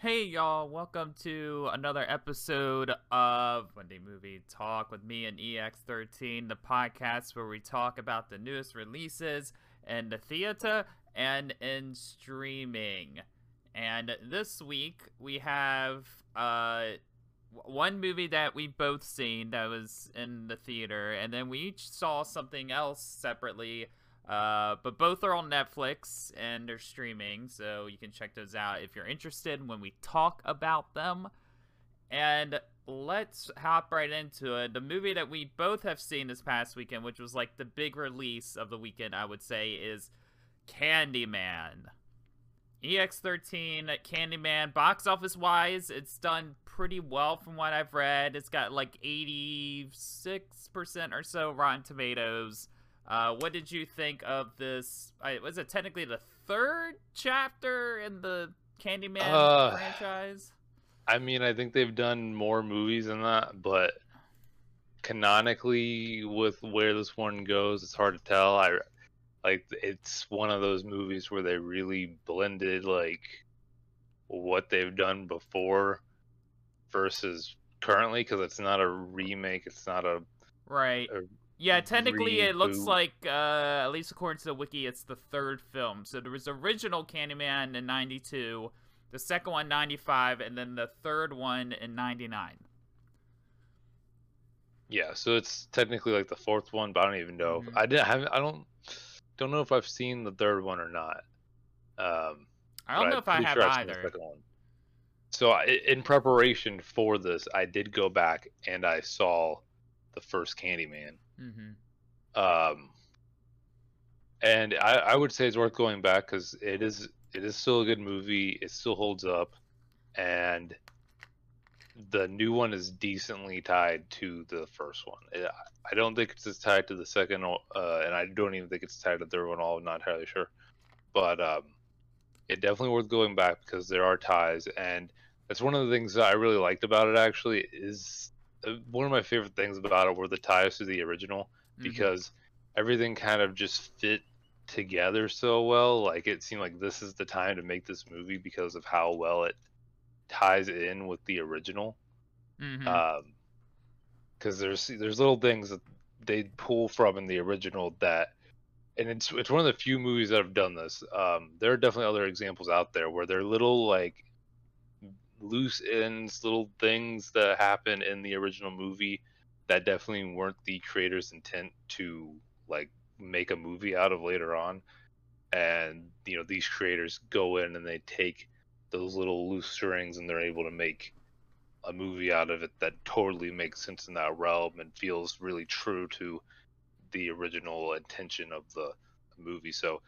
Hey y'all, welcome to another episode of Monday Movie Talk with me and EX13, the podcast where we talk about the newest releases in the theater and in streaming. And this week we have uh one movie that we both seen that was in the theater, and then we each saw something else separately uh, but both are on Netflix and they're streaming, so you can check those out if you're interested when we talk about them. And let's hop right into it. The movie that we both have seen this past weekend, which was like the big release of the weekend, I would say, is Candyman. EX13 Candyman, box office wise, it's done pretty well from what I've read. It's got like 86% or so Rotten Tomatoes. Uh, what did you think of this? I, was it technically the third chapter in the Candyman uh, franchise? I mean, I think they've done more movies than that, but canonically, with where this one goes, it's hard to tell. I like it's one of those movies where they really blended like what they've done before versus currently because it's not a remake. It's not a right. A yeah, technically reboot. it looks like, uh, at least according to the wiki, it's the third film. So there was original Candyman in 92, the second one 95, and then the third one in 99. Yeah, so it's technically like the fourth one, but I don't even know. Mm-hmm. I didn't have, I don't, don't know if I've seen the third one or not. Um, I don't know if I have sure either. So I, in preparation for this, I did go back and I saw the first Candyman. Mm-hmm. Um, and I, I would say it's worth going back because it is it is still a good movie. It still holds up, and the new one is decently tied to the first one. I don't think it's as tied to the second, uh, and I don't even think it's tied to the third one. I'm not entirely sure, but um, it definitely worth going back because there are ties, and that's one of the things that I really liked about it. Actually, is one of my favorite things about it were the ties to the original mm-hmm. because everything kind of just fit together so well. Like it seemed like this is the time to make this movie because of how well it ties in with the original. Mm-hmm. Um, because there's there's little things that they pull from in the original that, and it's it's one of the few movies that have done this. Um, there are definitely other examples out there where they're little like loose ends, little things that happen in the original movie that definitely weren't the creator's intent to like make a movie out of later on. And you know, these creators go in and they take those little loose strings and they're able to make a movie out of it that totally makes sense in that realm and feels really true to the original intention of the movie. So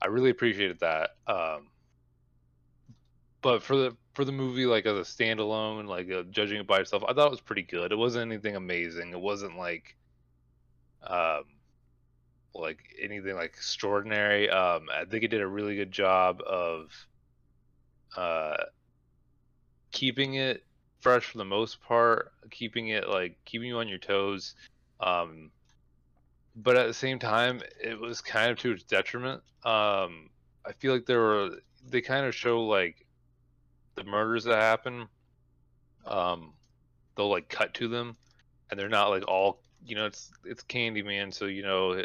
I really appreciated that. Um, but for the for the movie like as a standalone like uh, judging it by itself i thought it was pretty good. It wasn't anything amazing. It wasn't like um like anything like extraordinary. Um i think it did a really good job of uh keeping it fresh for the most part keeping it like keeping you on your toes. Um but at the same time it was kind of to its detriment. Um i feel like there were they kind of show like the murders that happen, um, they'll like cut to them, and they're not like all you know. It's it's Candyman, so you know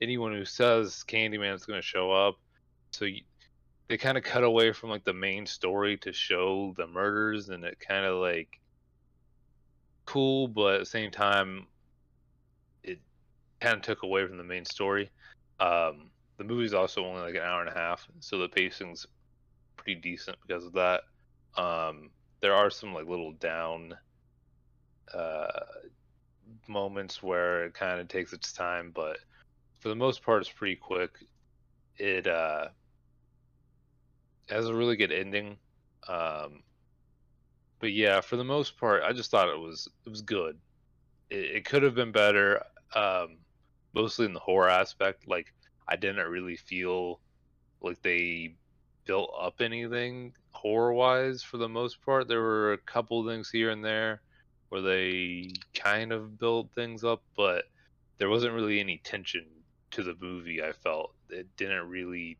anyone who says Candyman is going to show up. So you, they kind of cut away from like the main story to show the murders, and it kind of like cool, but at the same time, it kind of took away from the main story. Um, the movie's also only like an hour and a half, so the pacing's pretty decent because of that. Um, there are some like little down uh, moments where it kind of takes its time, but for the most part, it's pretty quick. It uh, has a really good ending. Um, but yeah, for the most part, I just thought it was it was good. It, it could have been better, um, mostly in the horror aspect. Like I didn't really feel like they built up anything horror wise for the most part. There were a couple things here and there where they kind of built things up, but there wasn't really any tension to the movie. I felt it didn't really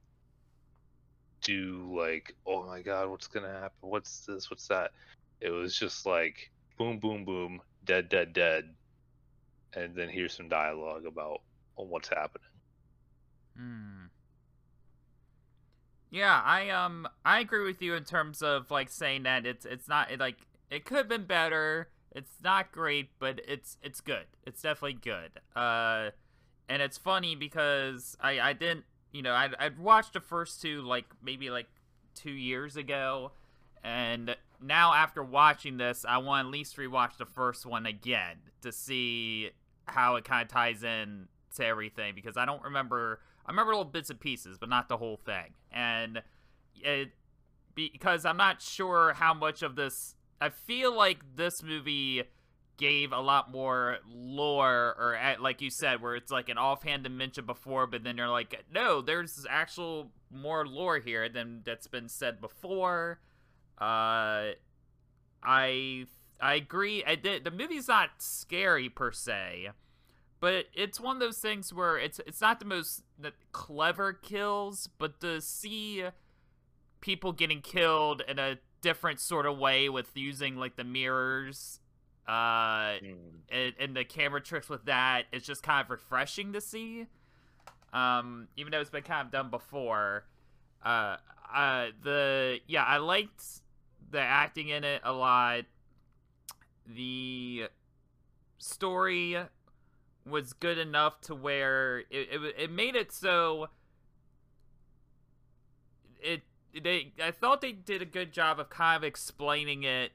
do like, oh my god, what's gonna happen? What's this? What's that? It was just like boom, boom, boom, dead, dead, dead, and then here's some dialogue about what's happening. Hmm. Yeah, I um I agree with you in terms of like saying that it's it's not it, like it could have been better. It's not great, but it's it's good. It's definitely good. Uh, and it's funny because I I didn't you know I'd I'd watched the first two like maybe like two years ago, and now after watching this, I want at least rewatch the first one again to see how it kind of ties in to everything because I don't remember. I remember little bits and pieces, but not the whole thing. And it because I'm not sure how much of this. I feel like this movie gave a lot more lore, or at, like you said, where it's like an offhand mention before, but then you're like, no, there's actual more lore here than that's been said before. Uh, I I agree. I did. The movie's not scary per se, but it's one of those things where it's it's not the most clever kills, but to see people getting killed in a different sort of way with using like the mirrors uh mm. and, and the camera tricks with that it's just kind of refreshing to see um even though it's been kind of done before uh uh the yeah i liked the acting in it a lot the story was good enough to where it, it, it made it so it they I thought they did a good job of kind of explaining it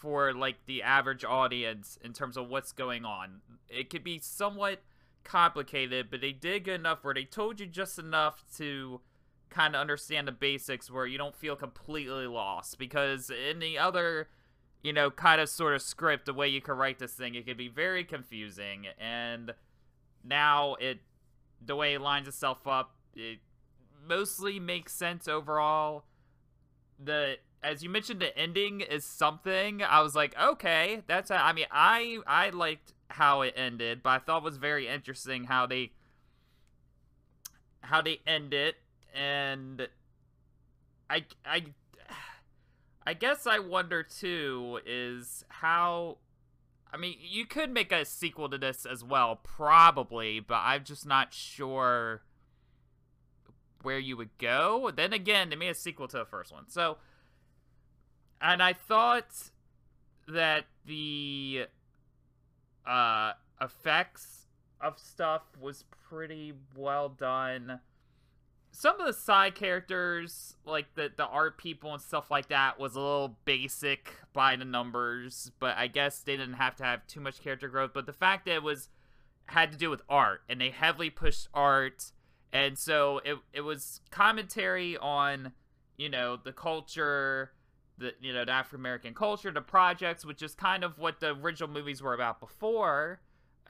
for like the average audience in terms of what's going on. It could be somewhat complicated, but they did good enough where they told you just enough to kind of understand the basics where you don't feel completely lost because in the other you know, kind of sort of script, the way you could write this thing, it could be very confusing. And now it, the way it lines itself up, it mostly makes sense overall. The as you mentioned, the ending is something. I was like, okay, that's. I mean, I I liked how it ended, but I thought it was very interesting how they how they end it, and I I I guess I wonder too is how. I mean, you could make a sequel to this as well, probably, but I'm just not sure where you would go. Then again, they made a sequel to the first one. So, and I thought that the uh, effects of stuff was pretty well done some of the side characters, like the the art people and stuff like that, was a little basic by the numbers, but I guess they didn't have to have too much character growth. But the fact that it was had to do with art, and they heavily pushed art, and so it it was commentary on you know the culture, the you know the African American culture, the projects, which is kind of what the original movies were about before.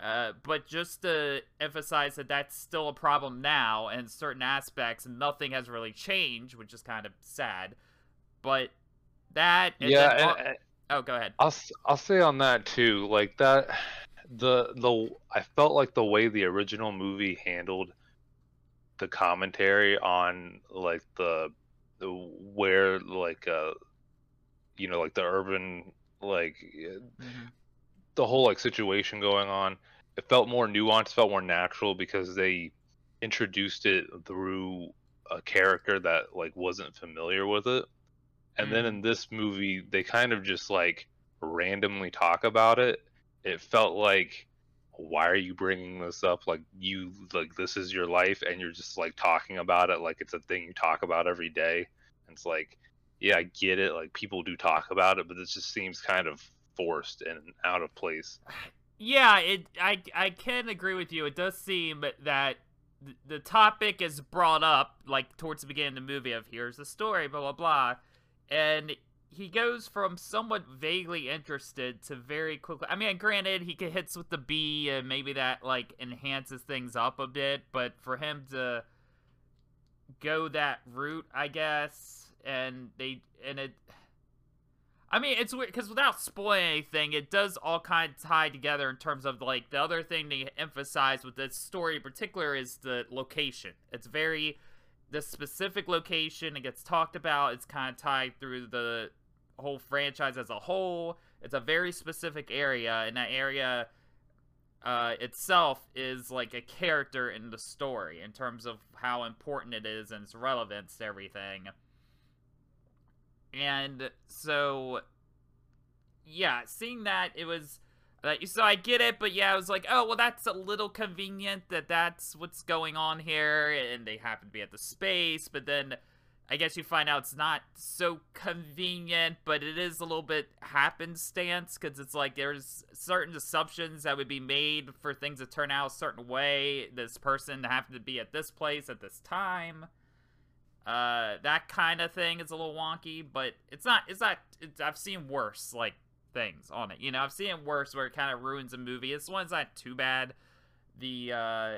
Uh, but just to emphasize that that's still a problem now, and certain aspects, nothing has really changed, which is kind of sad. But that, yeah. Then, and, oh, go ahead. I'll I'll say on that too, like that. The the I felt like the way the original movie handled the commentary on like the, the where like uh you know like the urban like mm-hmm the whole like situation going on, it felt more nuanced, felt more natural because they introduced it through a character that like wasn't familiar with it. And mm. then in this movie, they kind of just like randomly talk about it. It felt like why are you bringing this up like you like this is your life and you're just like talking about it like it's a thing you talk about every day and it's like yeah i get it like people do talk about it but it just seems kind of forced and out of place. Yeah, it. I I can agree with you. It does seem that the topic is brought up like towards the beginning of the movie of here's the story, blah blah blah, and he goes from somewhat vaguely interested to very quickly. I mean, granted, he hits with the bee, and maybe that like enhances things up a bit. But for him to go that route, I guess, and they and it I mean, it's weird because without spoiling anything, it does all kind of tie together in terms of like the other thing they emphasize with this story in particular is the location. It's very the specific location. It gets talked about. It's kind of tied through the whole franchise as a whole. It's a very specific area, and that area uh, itself is like a character in the story in terms of how important it is and its relevance to everything. And so, yeah, seeing that it was. Uh, so I get it, but yeah, I was like, oh, well, that's a little convenient that that's what's going on here, and they happen to be at the space, but then I guess you find out it's not so convenient, but it is a little bit happenstance because it's like there's certain assumptions that would be made for things to turn out a certain way. This person happened to be at this place at this time. Uh, that kind of thing is a little wonky, but it's not. It's not. It's, I've seen worse like things on it. You know, I've seen worse where it kind of ruins a movie. This one's not too bad. The uh,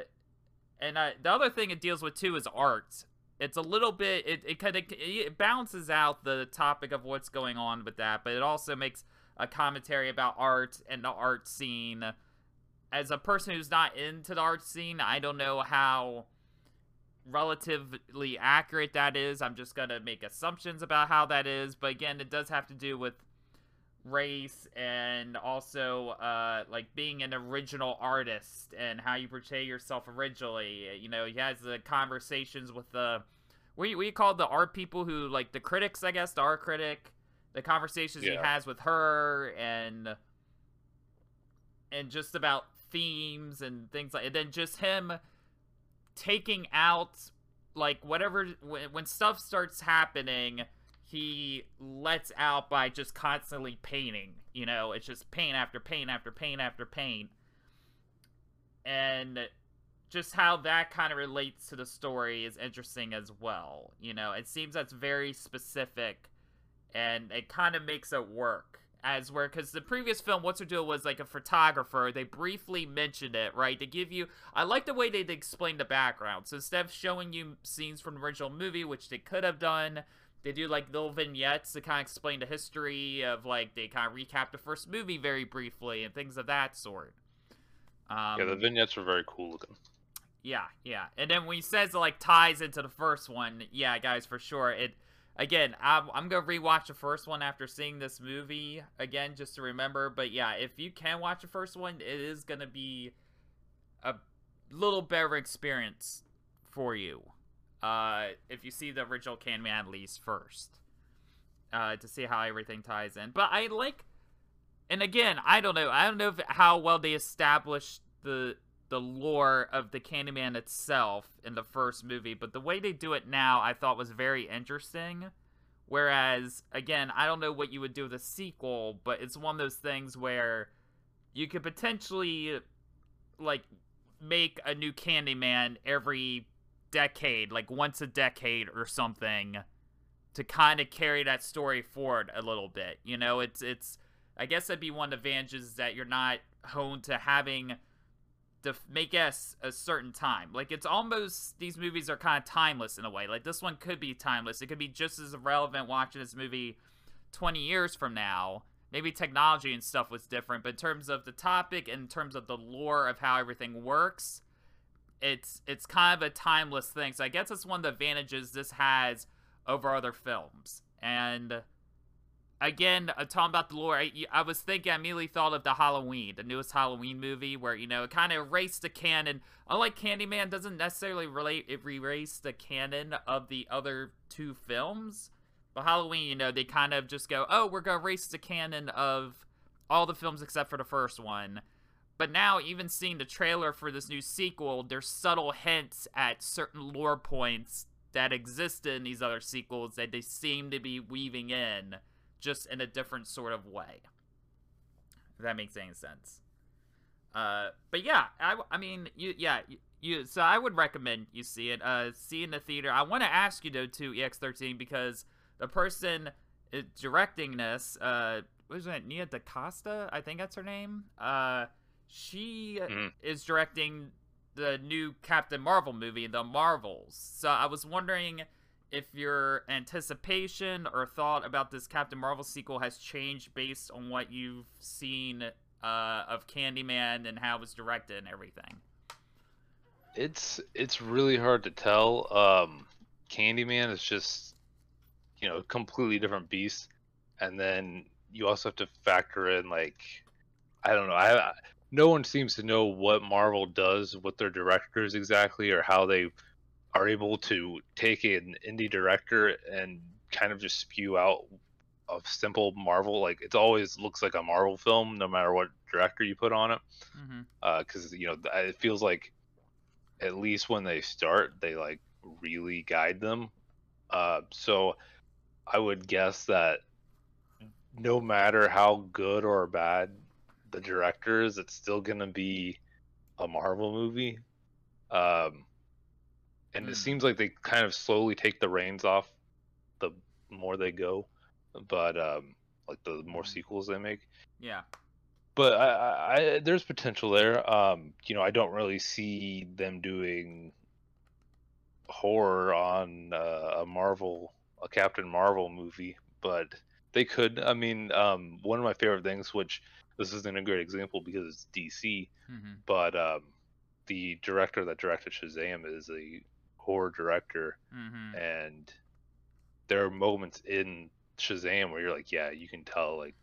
and uh, the other thing it deals with too is art it's a little bit it, it kind of it balances out the topic of what's going on with that but it also makes a commentary about art and the art scene as a person who's not into the art scene i don't know how relatively accurate that is i'm just gonna make assumptions about how that is but again it does have to do with race and also uh, like being an original artist and how you portray yourself originally. You know, he has the conversations with the we we call the art people who like the critics, I guess, the art critic. The conversations yeah. he has with her and and just about themes and things like and then just him taking out like whatever when, when stuff starts happening he lets out by just constantly painting. You know, it's just pain after pain after pain after pain And just how that kind of relates to the story is interesting as well. You know, it seems that's very specific and it kind of makes it work. As where, because the previous film, What's Her Deal was like a photographer. They briefly mentioned it, right? To give you, I like the way they explain the background. So instead of showing you scenes from the original movie, which they could have done, they do like little vignettes to kind of explain the history of like they kind of recap the first movie very briefly and things of that sort. Um, yeah, the vignettes are very cool looking. Yeah, yeah, and then when he says it like ties into the first one, yeah, guys, for sure. It again, I'm, I'm gonna rewatch the first one after seeing this movie again just to remember. But yeah, if you can watch the first one, it is gonna be a little better experience for you uh, if you see the original Candyman at least first, uh, to see how everything ties in. But I like, and again, I don't know, I don't know if, how well they established the the lore of the Candyman itself in the first movie, but the way they do it now, I thought was very interesting. Whereas, again, I don't know what you would do with a sequel, but it's one of those things where you could potentially, like, make a new Candyman every decade, like once a decade or something, to kind of carry that story forward a little bit. You know, it's it's I guess that'd be one of the advantages that you're not honed to having to make us a certain time. Like it's almost these movies are kind of timeless in a way. Like this one could be timeless. It could be just as relevant watching this movie 20 years from now. Maybe technology and stuff was different, but in terms of the topic, in terms of the lore of how everything works, it's it's kind of a timeless thing. So I guess it's one of the advantages this has over other films. And again, uh, talking about the lore, I, I, was thinking, I immediately thought of the Halloween, the newest Halloween movie, where, you know, it kind of erased the canon. Unlike Candyman, doesn't necessarily relate, it erased the canon of the other two films. But Halloween, you know, they kind of just go, oh, we're going to erase the canon of all the films except for the first one. But now, even seeing the trailer for this new sequel, there's subtle hints at certain lore points that existed in these other sequels that they seem to be weaving in, just in a different sort of way. If that makes any sense. Uh, but yeah, I, I mean, you, yeah, you, you, so I would recommend you see it. Uh, see in the theater. I want to ask you though to EX13, because the person uh, directing this, uh, what is it, Nia DaCosta? I think that's her name. Uh, she mm-hmm. is directing the new Captain Marvel movie, The Marvels. So I was wondering if your anticipation or thought about this Captain Marvel sequel has changed based on what you've seen uh, of Candyman and how it was directed and everything. It's it's really hard to tell. Um, Candyman is just you know completely different beast, and then you also have to factor in like I don't know I no one seems to know what Marvel does with their directors exactly or how they are able to take an indie director and kind of just spew out a simple Marvel like it always looks like a Marvel film no matter what director you put on it because mm-hmm. uh, you know it feels like at least when they start they like really guide them uh, so I would guess that no matter how good or bad the director is, it's still gonna be a Marvel movie. Um, and mm. it hmm. seems like they kind of slowly take the reins off the more they go, but um, like the more hmm. sequels they make. Yeah. But I, I, there's potential there. Um, you know, I don't really see them doing horror on uh, a Marvel, a Captain Marvel movie, but they could. I mean, um, one of my favorite things, which this isn't a great example because it's DC, mm-hmm. but um, the director that directed Shazam is a horror director, mm-hmm. and there are moments in Shazam where you're like, yeah, you can tell like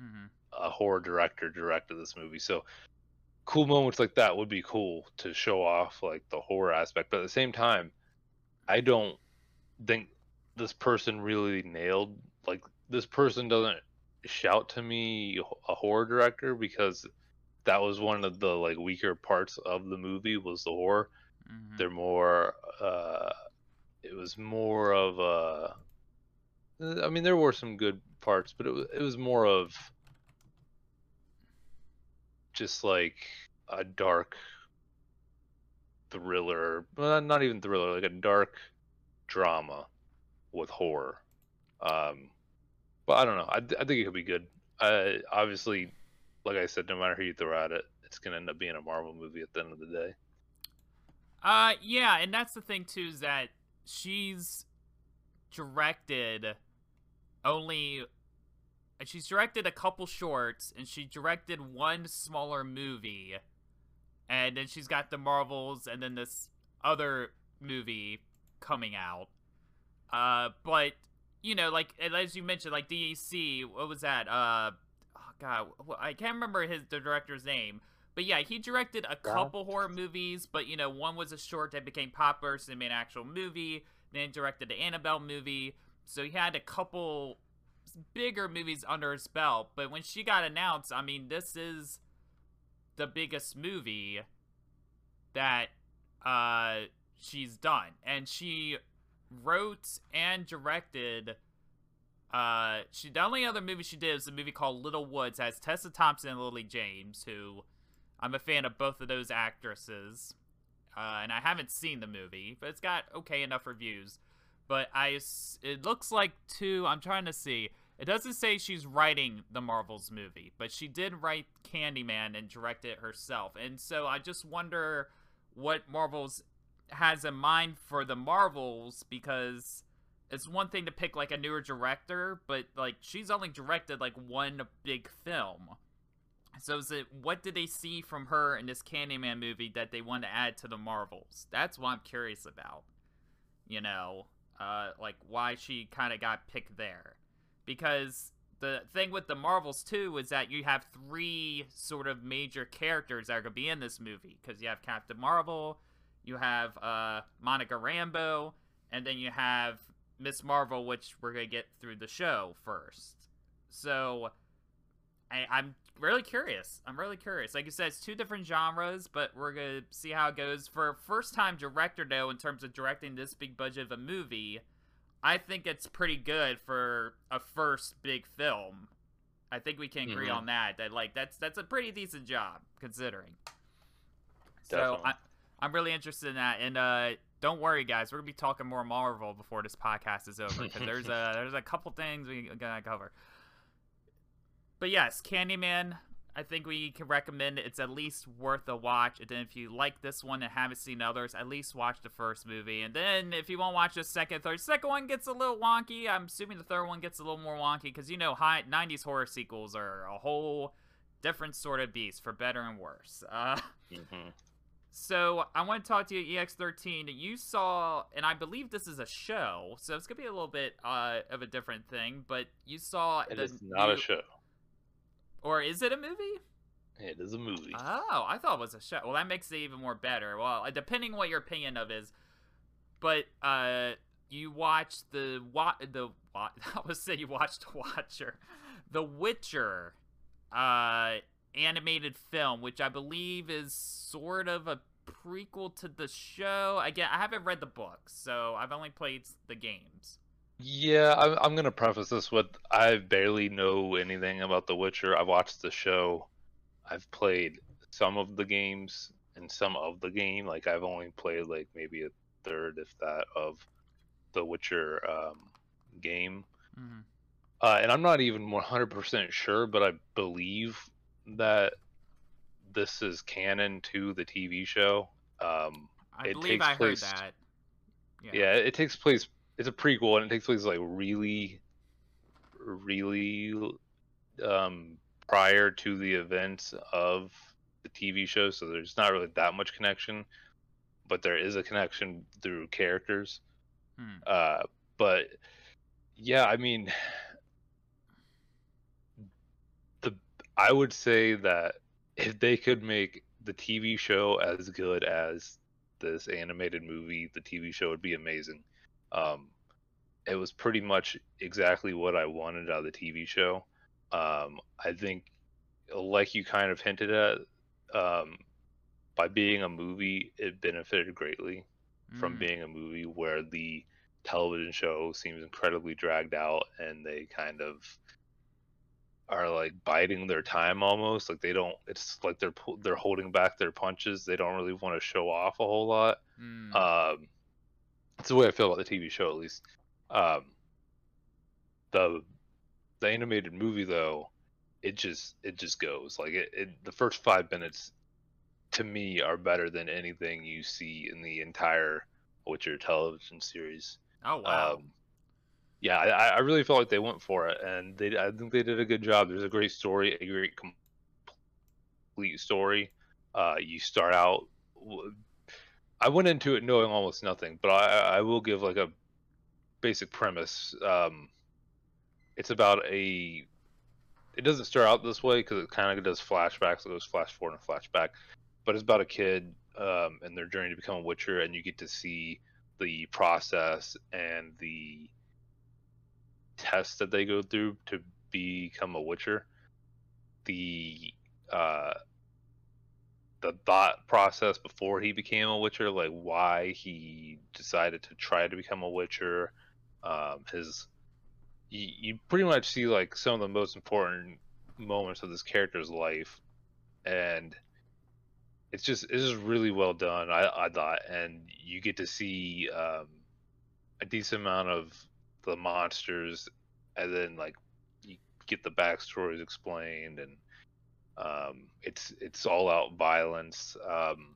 mm-hmm. a horror director directed this movie. So cool moments like that would be cool to show off like the horror aspect, but at the same time, I don't think this person really nailed like this person doesn't shout to me a horror director because that was one of the like weaker parts of the movie was the horror. Mm-hmm. They're more uh it was more of a I mean there were some good parts, but it was it was more of just like a dark thriller, well, not even thriller, like a dark drama with horror. Um, but I don't know. I, I think it could be good. Uh, obviously, like I said, no matter who you throw at it, it's gonna end up being a Marvel movie at the end of the day. Uh, yeah, and that's the thing too is that she's directed only. She's directed a couple shorts, and she directed one smaller movie, and then she's got the Marvels, and then this other movie coming out. Uh, but you know, like as you mentioned, like DEC, what was that? Uh, oh God, I can't remember his the director's name. But yeah, he directed a couple horror movies, but you know, one was a short that became popular, so they made an actual movie. Then directed the Annabelle movie, so he had a couple bigger movies under his belt. But when she got announced, I mean, this is the biggest movie that uh she's done, and she wrote and directed. Uh, she the only other movie she did was a movie called Little Woods. Has Tessa Thompson and Lily James, who I'm a fan of both of those actresses. Uh, and I haven't seen the movie, but it's got okay enough reviews. But I, it looks like two. I'm trying to see. It doesn't say she's writing the Marvels movie, but she did write Candyman and direct it herself. And so I just wonder what Marvel's has in mind for the Marvels because it's one thing to pick like a newer director, but like she's only directed like one big film. So is it what did they see from her in this Candyman movie that they want to add to the Marvels? That's what I'm curious about. You know, uh, like why she kind of got picked there, because the thing with the Marvels too is that you have three sort of major characters that are gonna be in this movie because you have Captain Marvel, you have uh, Monica Rambeau, and then you have Miss Marvel, which we're gonna get through the show first. So I, I'm really curious. I'm really curious. Like you said, it's two different genres, but we're gonna see how it goes. For a first time director though, in terms of directing this big budget of a movie, I think it's pretty good for a first big film. I think we can agree mm-hmm. on that. That like that's that's a pretty decent job considering. Definitely. So I, I'm really interested in that. And uh, don't worry, guys, we're gonna be talking more Marvel before this podcast is over because there's a there's a couple things we gotta cover. But yes, Candyman. I think we can recommend it's at least worth a watch. And then if you like this one and haven't seen others, at least watch the first movie. And then if you won't watch the second, third, second one gets a little wonky. I'm assuming the third one gets a little more wonky because you know, high 90s horror sequels are a whole different sort of beast for better and worse. Uh, mm-hmm. So I want to talk to you, EX13. You saw, and I believe this is a show, so it's gonna be a little bit uh, of a different thing. But you saw it is not new... a show, or is it a movie? It is a movie. Oh, I thought it was a show. Well, that makes it even more better. Well, depending what your opinion of is, but uh, you watched the what the I was say you watched Watcher, The Witcher, uh, animated film, which I believe is sort of a prequel to the show. Again, I haven't read the books, so I've only played the games. Yeah, I'm, I'm gonna preface this with I barely know anything about The Witcher. I've watched the show. I've played some of the games and some of the game. Like I've only played like maybe a third, if that, of the Witcher um, game. Mm-hmm. Uh, and I'm not even 100% sure, but I believe that this is canon to the TV show. Um, I believe I place, heard that. Yeah. yeah, it takes place. It's a prequel, and it takes place like really, really um, prior to the events of the TV show. So there's not really that much connection, but there is a connection through characters. Hmm. Uh, but yeah, I mean, the I would say that if they could make the TV show as good as this animated movie, the TV show would be amazing. Um, it was pretty much exactly what I wanted out of the TV show. Um, I think, like you kind of hinted at, um, by being a movie, it benefited greatly mm. from being a movie where the television show seems incredibly dragged out and they kind of are like biding their time almost like they don't it's like they're they're holding back their punches they don't really want to show off a whole lot mm. um that's the way i feel about the tv show at least um the the animated movie though it just it just goes like it, it the first five minutes to me are better than anything you see in the entire Witcher television series Oh wow. Um, yeah, I, I, really felt like they went for it, and they I think they did a good job. There's a great story, a great complete story. Uh, you start out. I went into it knowing almost nothing, but I, I will give like a basic premise. Um, it's about a. It doesn't start out this way because it kind of does flashbacks. It goes flash forward and flashback, but it's about a kid um, and their journey to become a witcher, and you get to see the process and the tests that they go through to become a witcher the uh the thought process before he became a witcher like why he decided to try to become a witcher um his you, you pretty much see like some of the most important moments of this character's life and it's just it's just really well done. I, I thought, and you get to see um, a decent amount of the monsters, and then like you get the backstories explained, and um, it's it's all out violence. Um,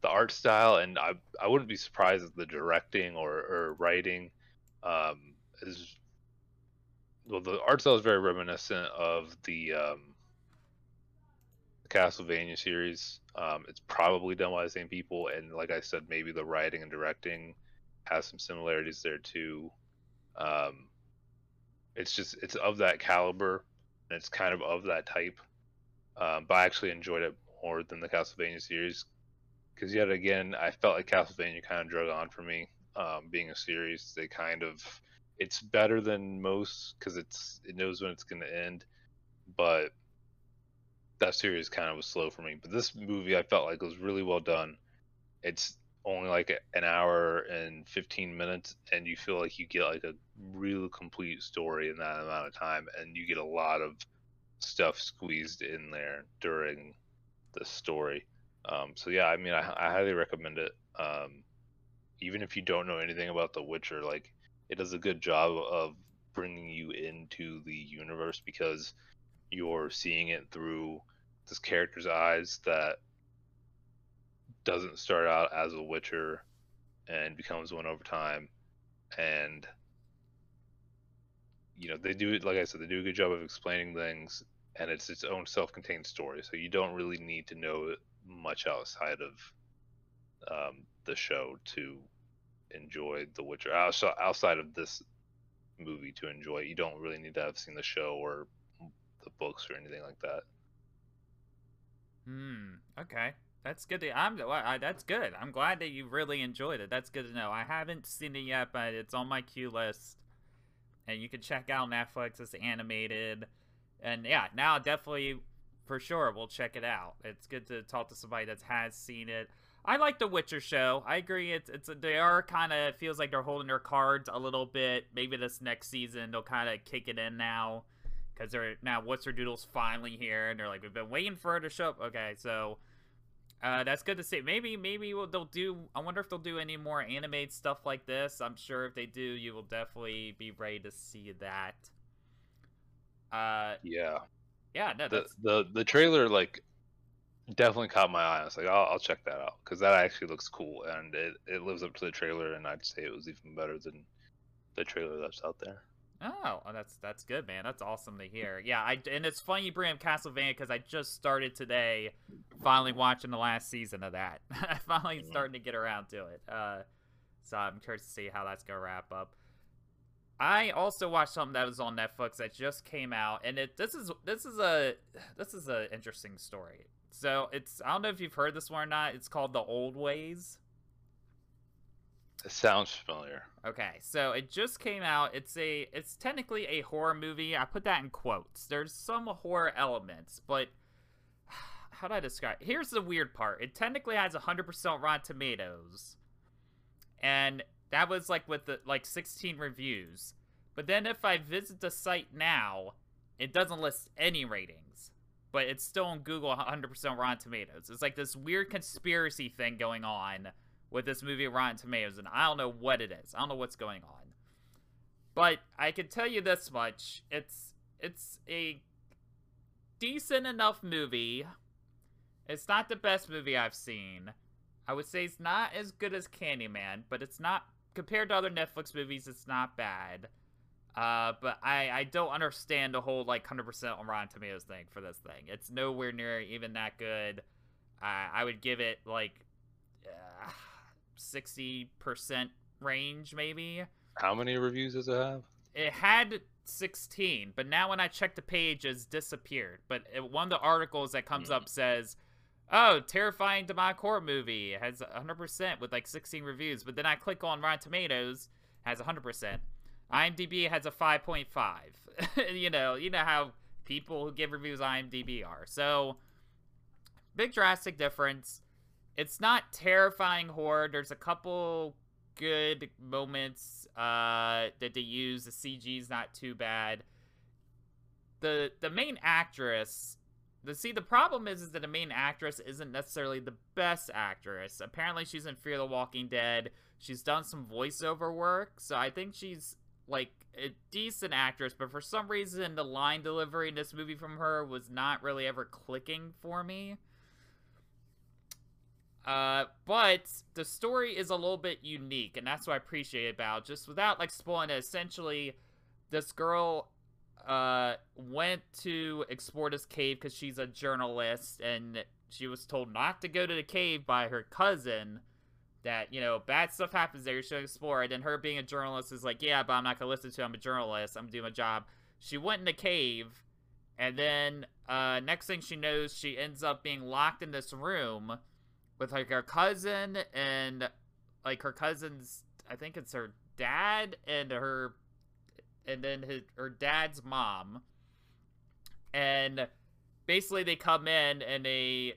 the art style, and I I wouldn't be surprised if the directing or, or writing um, is well the art style is very reminiscent of the um, Castlevania series. Um, it's probably done by the same people, and like I said, maybe the writing and directing has some similarities there too. Um, it's just it's of that caliber, and it's kind of of that type. Um, but I actually enjoyed it more than the Castlevania series because yet again, I felt like Castlevania kind of drug on for me. Um, being a series, they kind of it's better than most because it's it knows when it's going to end, but that series kind of was slow for me. But this movie, I felt like was really well done. It's only like an hour and 15 minutes, and you feel like you get like a real complete story in that amount of time, and you get a lot of stuff squeezed in there during the story. Um, so yeah, I mean, I, I highly recommend it. Um, even if you don't know anything about The Witcher, like it does a good job of bringing you into the universe because you're seeing it through this character's eyes that doesn't start out as a Witcher and becomes one over time. And you know, they do it like I said, they do a good job of explaining things and it's its own self contained story. So you don't really need to know much outside of um, the show to enjoy The Witcher. Outside of this movie to enjoy, you don't really need to have seen the show or the books or anything like that. Hmm. Okay. That's good. To, I'm. I, that's good. I'm glad that you really enjoyed it. That's good to know. I haven't seen it yet, but it's on my queue list, and you can check out Netflix. It's animated, and yeah, now definitely for sure we'll check it out. It's good to talk to somebody that has seen it. I like the Witcher show. I agree. It's it's they are kind of feels like they're holding their cards a little bit. Maybe this next season they'll kind of kick it in now because they're now Witcher Doodle's finally here, and they're like we've been waiting for her to show up. Okay, so uh, that's good to see. Maybe maybe we'll, they'll do. I wonder if they'll do any more animated stuff like this. I'm sure if they do, you will definitely be ready to see that. Uh, yeah, yeah. No, the the the trailer like definitely caught my eye. I was like, I'll, I'll check that out because that actually looks cool and it, it lives up to the trailer. And I'd say it was even better than the trailer that's out there. Oh, that's that's good, man. That's awesome to hear. Yeah, I and it's funny you bring up Castlevania because I just started today, finally watching the last season of that. I finally mm-hmm. starting to get around to it. Uh, so I'm curious to see how that's gonna wrap up. I also watched something that was on Netflix that just came out, and it this is this is a this is an interesting story. So it's I don't know if you've heard this one or not. It's called The Old Ways. It sounds familiar. Okay, so it just came out. It's a it's technically a horror movie. I put that in quotes. There's some horror elements, but how do I describe? It? Here's the weird part. It technically has 100% Rotten Tomatoes. And that was like with the like 16 reviews. But then if I visit the site now, it doesn't list any ratings. But it's still on Google 100% Rotten Tomatoes. It's like this weird conspiracy thing going on with this movie Rotten Tomatoes, and I don't know what it is. I don't know what's going on. But I can tell you this much: it's it's a decent enough movie. It's not the best movie I've seen. I would say it's not as good as Candyman, but it's not compared to other Netflix movies. It's not bad. Uh, but I, I don't understand the whole like 100% on Rotten Tomatoes thing for this thing. It's nowhere near even that good. Uh, I would give it like 60% range, maybe. How many reviews does it have? It had 16, but now when I check the page, it's disappeared. But it, one of the articles that comes mm. up says, oh, terrifying demonic horror movie. It has 100% with like 16 reviews. But then I click on Rotten Tomatoes, has 100%. IMDb has a 5.5. you know, you know how people who give reviews IMDb are. So, big drastic difference. It's not terrifying horror. There's a couple good moments uh, that they use. The CG's not too bad. The the main actress, the see the problem is is that the main actress isn't necessarily the best actress. Apparently she's in Fear the Walking Dead. She's done some voiceover work, so I think she's like a decent actress, but for some reason the line delivery in this movie from her was not really ever clicking for me. Uh, but the story is a little bit unique, and that's what I appreciate about. Just without like spoiling it, essentially, this girl uh went to explore this cave because she's a journalist, and she was told not to go to the cave by her cousin. That you know, bad stuff happens there. You should explore it. And her being a journalist is like, yeah, but I'm not gonna listen to. You. I'm a journalist. I'm doing my job. She went in the cave, and then uh, next thing she knows, she ends up being locked in this room with like her cousin and like her cousin's I think it's her dad and her and then his, her dad's mom. And basically they come in and they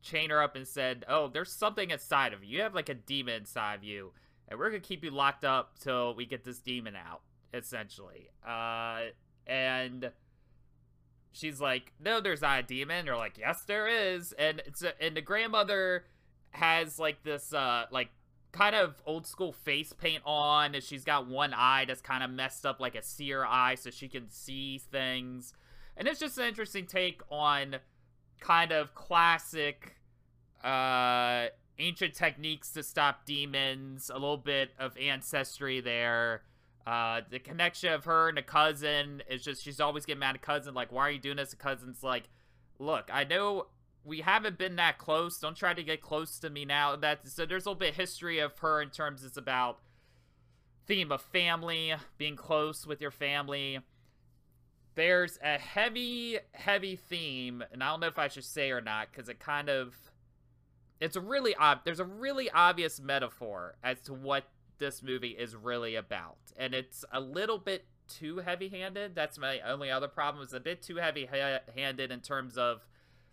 chain her up and said, "Oh, there's something inside of you. You have like a demon inside of you, and we're gonna keep you locked up till we get this demon out." Essentially, uh, and she's like, "No, there's not a demon." They're like, "Yes, there is," and it's a, and the grandmother has like this uh like kind of old school face paint on and she's got one eye that's kind of messed up like a seer eye so she can see things. And it's just an interesting take on kind of classic uh ancient techniques to stop demons a little bit of ancestry there. Uh the connection of her and a cousin is just she's always getting mad at cousin like why are you doing this? A cousin's like look i know we haven't been that close. Don't try to get close to me now. That so there's a little bit history of her in terms it's about theme of family, being close with your family. There's a heavy, heavy theme, and I don't know if I should say or not because it kind of it's a really ob- there's a really obvious metaphor as to what this movie is really about, and it's a little bit too heavy-handed. That's my only other problem. It's a bit too heavy-handed in terms of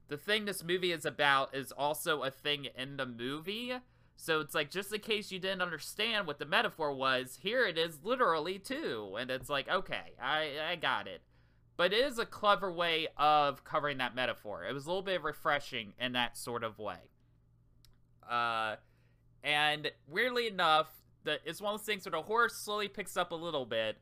the thing this movie is about is also a thing in the movie. So it's like, just in case you didn't understand what the metaphor was, here it is literally too. And it's like, okay, I, I got it. But it is a clever way of covering that metaphor. It was a little bit refreshing in that sort of way. Uh, and weirdly enough, the, it's one of those things where the horror slowly picks up a little bit.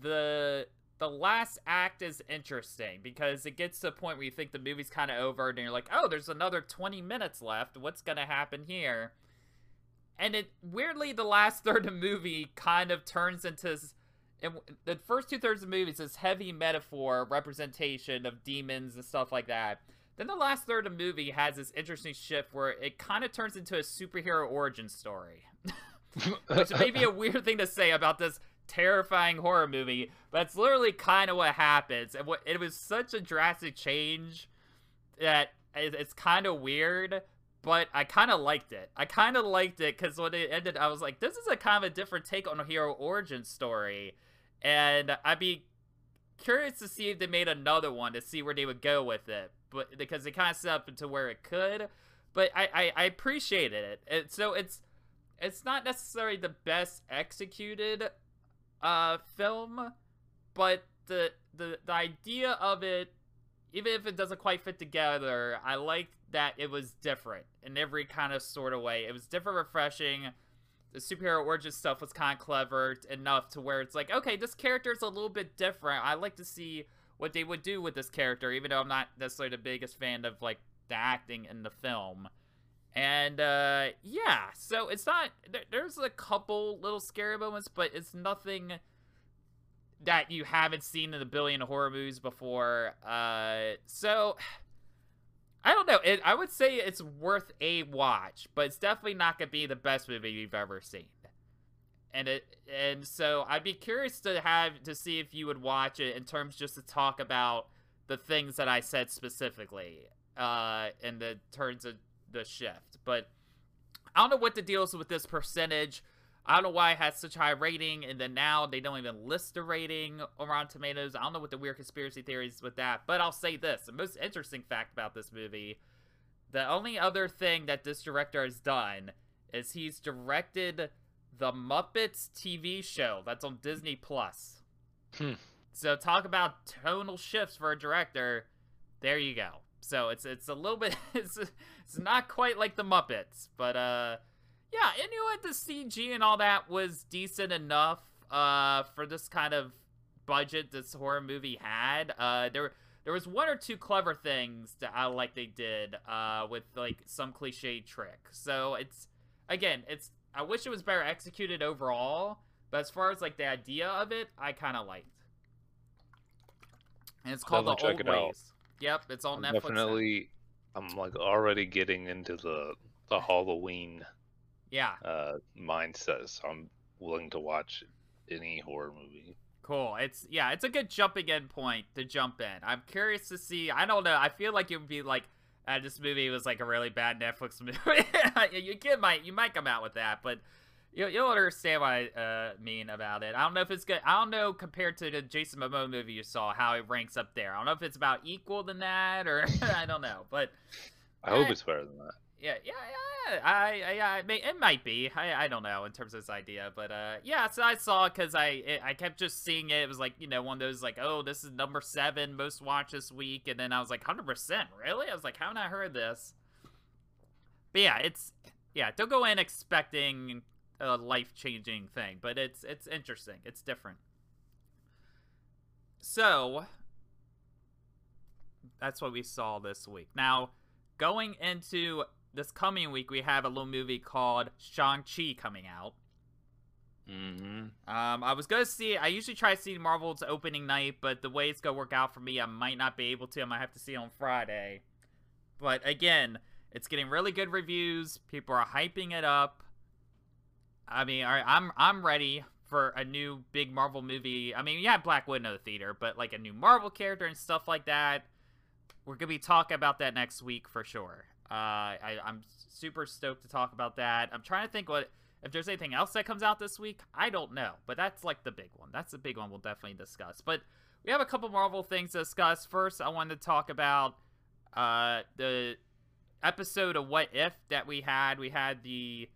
The the last act is interesting because it gets to a point where you think the movie's kind of over and you're like, oh, there's another 20 minutes left. What's going to happen here? And it weirdly, the last third of the movie kind of turns into and the first two thirds of the movie is this heavy metaphor representation of demons and stuff like that. Then the last third of the movie has this interesting shift where it kind of turns into a superhero origin story. Which may be a weird thing to say about this terrifying horror movie, but it's literally kind of what happens. And what it was such a drastic change that it's kind of weird, but I kind of liked it. I kind of liked it because when it ended, I was like, this is a kind of a different take on a hero origin story, and I'd be curious to see if they made another one to see where they would go with it, but because they kind of set up into where it could. But I, I, I appreciated it. it. So it's it's not necessarily the best executed uh, film, but the, the the idea of it, even if it doesn't quite fit together, I liked that it was different in every kind of sort of way. It was different, refreshing. The superhero origin stuff was kind of clever enough to where it's like, okay, this character is a little bit different. I like to see what they would do with this character, even though I'm not necessarily the biggest fan of like the acting in the film. And uh, yeah, so it's not. There, there's a couple little scary moments, but it's nothing that you haven't seen in a billion horror movies before. Uh, so I don't know. It, I would say it's worth a watch, but it's definitely not gonna be the best movie you've ever seen. And it and so I'd be curious to have to see if you would watch it in terms just to talk about the things that I said specifically uh, in the terms of the shift. But I don't know what the deal is with this percentage. I don't know why it has such high rating, and then now they don't even list the rating around Tomatoes. I don't know what the weird conspiracy theories with that. But I'll say this: the most interesting fact about this movie, the only other thing that this director has done is he's directed the Muppets TV show that's on Disney Plus. Hmm. So talk about tonal shifts for a director. There you go. So it's it's a little bit it's it's not quite like the Muppets, but uh yeah, and you know what the CG and all that was decent enough uh for this kind of budget this horror movie had. Uh there there was one or two clever things that I like they did uh with like some cliche trick. So it's again, it's I wish it was better executed overall, but as far as like the idea of it, I kind of liked. And it's called The Old it Ways. Out. Yep, it's on I'm Netflix. Definitely. I'm like already getting into the the Halloween yeah uh, mindset, so I'm willing to watch any horror movie. Cool. It's yeah, it's a good jumping in point to jump in. I'm curious to see. I don't know. I feel like it would be like uh, this movie was like a really bad Netflix movie. you kid might you might come out with that, but you, you'll understand what I uh, mean about it. I don't know if it's good. I don't know compared to the Jason Momoa movie you saw how it ranks up there. I don't know if it's about equal than that or I don't know, but I hope it's better than that. Yeah, yeah, yeah. I, I, I may, it might be. I, I don't know in terms of this idea, but uh, yeah. So I saw because I, it, I kept just seeing it. It was like you know one of those like, oh, this is number seven most watched this week, and then I was like, hundred percent, really? I was like, how haven't I heard this? But yeah, it's yeah. Don't go in expecting a life changing thing, but it's it's interesting. It's different. So that's what we saw this week. Now, going into this coming week, we have a little movie called Shang-Chi coming out. Mm-hmm. Um, I was gonna see. I usually try to see Marvel's opening night, but the way it's gonna work out for me, I might not be able to. I might have to see it on Friday. But again, it's getting really good reviews. People are hyping it up. I mean, all right, I'm I'm ready for a new big Marvel movie. I mean, yeah, Black Widow theater, but like a new Marvel character and stuff like that. We're gonna be talking about that next week for sure. Uh, I, I'm super stoked to talk about that. I'm trying to think what if there's anything else that comes out this week. I don't know, but that's like the big one. That's the big one we'll definitely discuss. But we have a couple Marvel things to discuss. First, I wanted to talk about uh, the episode of What If that we had. We had the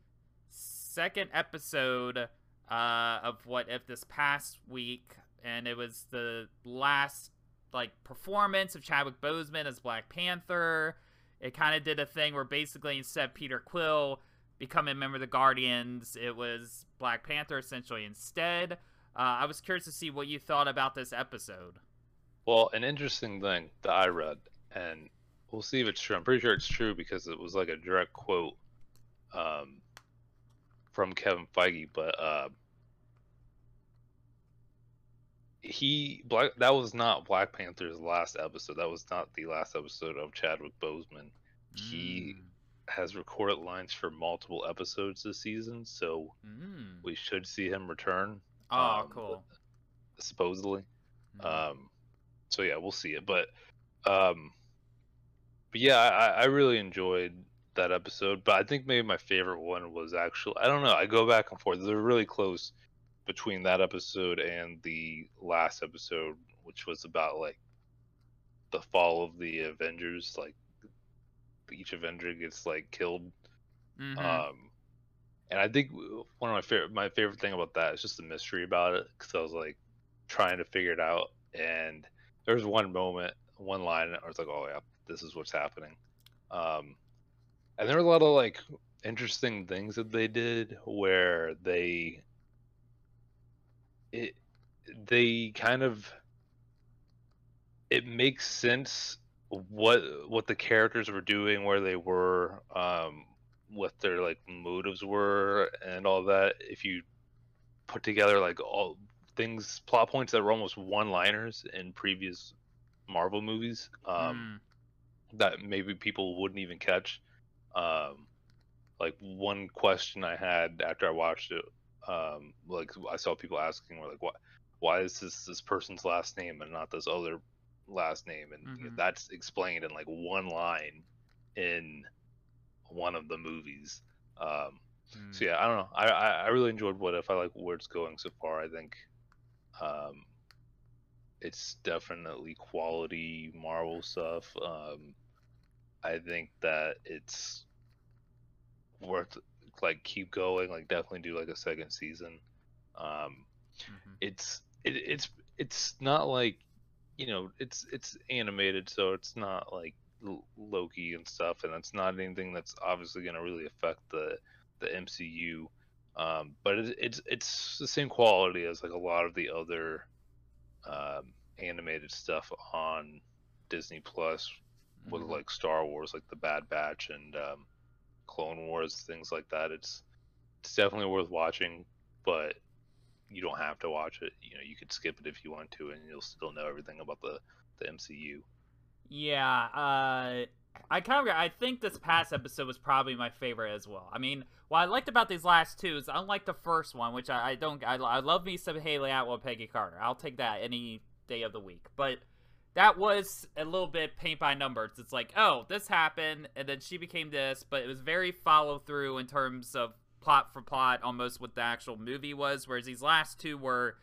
second episode uh, of What If this past week, and it was the last like performance of Chadwick Boseman as Black Panther. It kind of did a thing where basically instead Peter Quill becoming a member of the Guardians, it was Black Panther essentially instead. Uh, I was curious to see what you thought about this episode. Well, an interesting thing that I read, and we'll see if it's true. I'm pretty sure it's true because it was like a direct quote um, from Kevin Feige, but uh, he black that was not Black Panther's last episode. That was not the last episode of Chadwick Boseman. Mm. He has recorded lines for multiple episodes this season, so mm. we should see him return. Oh, um, cool. Supposedly. Mm. Um, so yeah, we'll see it. But um, but yeah, I, I really enjoyed that episode. But I think maybe my favorite one was actually I don't know. I go back and forth. They're really close between that episode and the last episode, which was about like the fall of the Avengers. Like each Avenger gets like killed. Mm-hmm. Um, and I think one of my favorite my favorite thing about that is just the mystery about it because I was like trying to figure it out, and there was one moment, one line, I was like, oh yeah, this is what's happening. Um, and there were a lot of like interesting things that they did where they it they kind of it makes sense what what the characters were doing, where they were, um, what their like motives were, and all that. If you put together like all things, plot points that were almost one-liners in previous Marvel movies, um, mm. that maybe people wouldn't even catch. Um, like one question I had after I watched it, um, like I saw people asking, were like, "Why, why is this this person's last name and not this other last name, and mm-hmm. that's explained in like one line in one of the movies. Um, mm. So yeah, I don't know. I, I, I really enjoyed What If. I like where it's going so far. I think um, it's definitely quality Marvel stuff. Um, I think that it's worth like keep going. Like definitely do like a second season. Um, mm-hmm. It's it, it's it's not like you know it's it's animated so it's not like loki and stuff and it's not anything that's obviously going to really affect the the mcu um, but it, it's it's the same quality as like a lot of the other um, animated stuff on disney plus mm-hmm. with like star wars like the bad batch and um, clone wars things like that it's it's definitely worth watching but you don't have to watch it. You know, you could skip it if you want to, and you'll still know everything about the the MCU. Yeah, uh, I kind of I think this past episode was probably my favorite as well. I mean, what I liked about these last two is unlike the first one, which I, I don't I, I love me some Hayley Atwell, Peggy Carter. I'll take that any day of the week, but. That was a little bit paint by numbers. It's like, oh, this happened, and then she became this, but it was very follow through in terms of plot for plot almost what the actual movie was, whereas these last two were,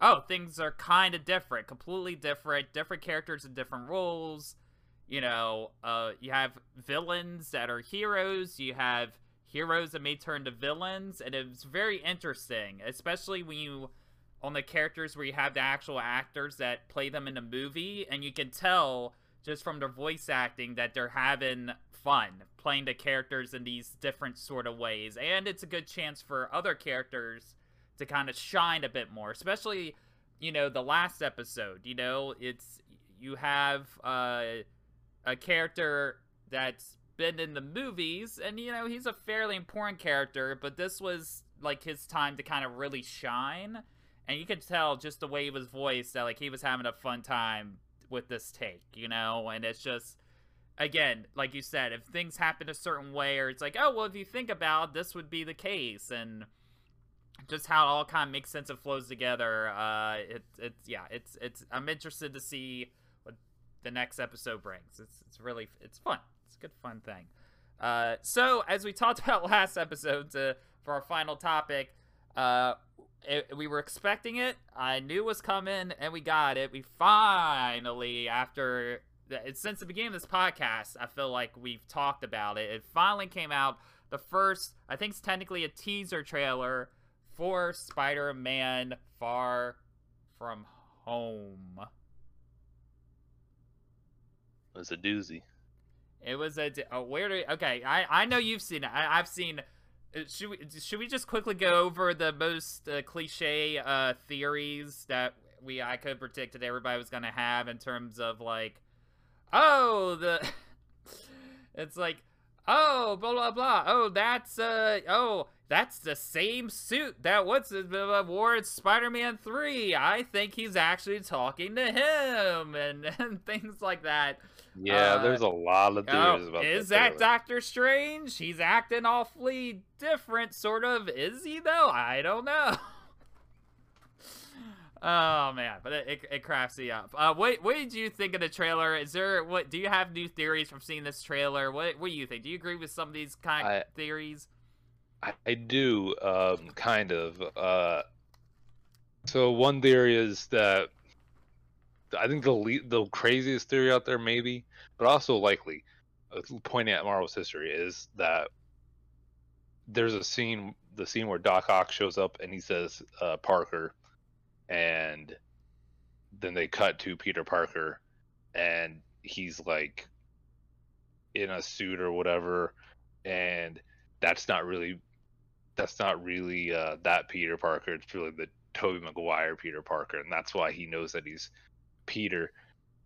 oh, things are kind of different, completely different, different characters in different roles. You know, uh, you have villains that are heroes, you have heroes that may turn to villains, and it's very interesting, especially when you on the characters where you have the actual actors that play them in the movie, and you can tell just from their voice acting that they're having fun playing the characters in these different sort of ways. And it's a good chance for other characters to kind of shine a bit more especially you know the last episode you know? It's you have uh, a character that's been in the movies and you know he's a fairly important character but this was like his time to kind of really shine and you could tell just the way he was voiced that like he was having a fun time with this take you know and it's just again, like you said, if things happen a certain way, or it's like, oh well, if you think about it, this would be the case, and just how it all kind of makes sense and flows together. Uh, it's it's yeah, it's it's. I'm interested to see what the next episode brings. It's it's really it's fun. It's a good fun thing. Uh, so as we talked about last episode, to, for our final topic, uh, it, we were expecting it. I knew it was coming, and we got it. We finally, after since the beginning of this podcast, I feel like we've talked about it. It finally came out. The first, I think, it's technically a teaser trailer for Spider-Man: Far From Home. It was a doozy. It was a, a where do okay? I I know you've seen it. I, I've seen should we should we just quickly go over the most uh, cliche uh, theories that we I could predict that everybody was gonna have in terms of like, oh the, it's like, oh blah blah blah. Oh that's uh oh that's the same suit that what's his wore in Spider-Man three. I think he's actually talking to him and and things like that. Yeah, uh, there's a lot of oh, theories oh, about Is that Doctor Strange? He's acting awfully different, sort of. Is he though? I don't know. oh man, but it, it, it cracks me up. Uh, what what did you think of the trailer? Is there what? Do you have new theories from seeing this trailer? What what do you think? Do you agree with some of these kind I, of theories? I, I do, um, kind of. Uh, so one theory is that I think the the craziest theory out there, maybe, but also likely, pointing at Marvel's history, is that there's a scene, the scene where Doc Ock shows up and he says uh, Parker, and then they cut to Peter Parker, and he's like in a suit or whatever, and that's not really that's not really uh, that Peter Parker. It's really the Tobey Maguire Peter Parker, and that's why he knows that he's Peter.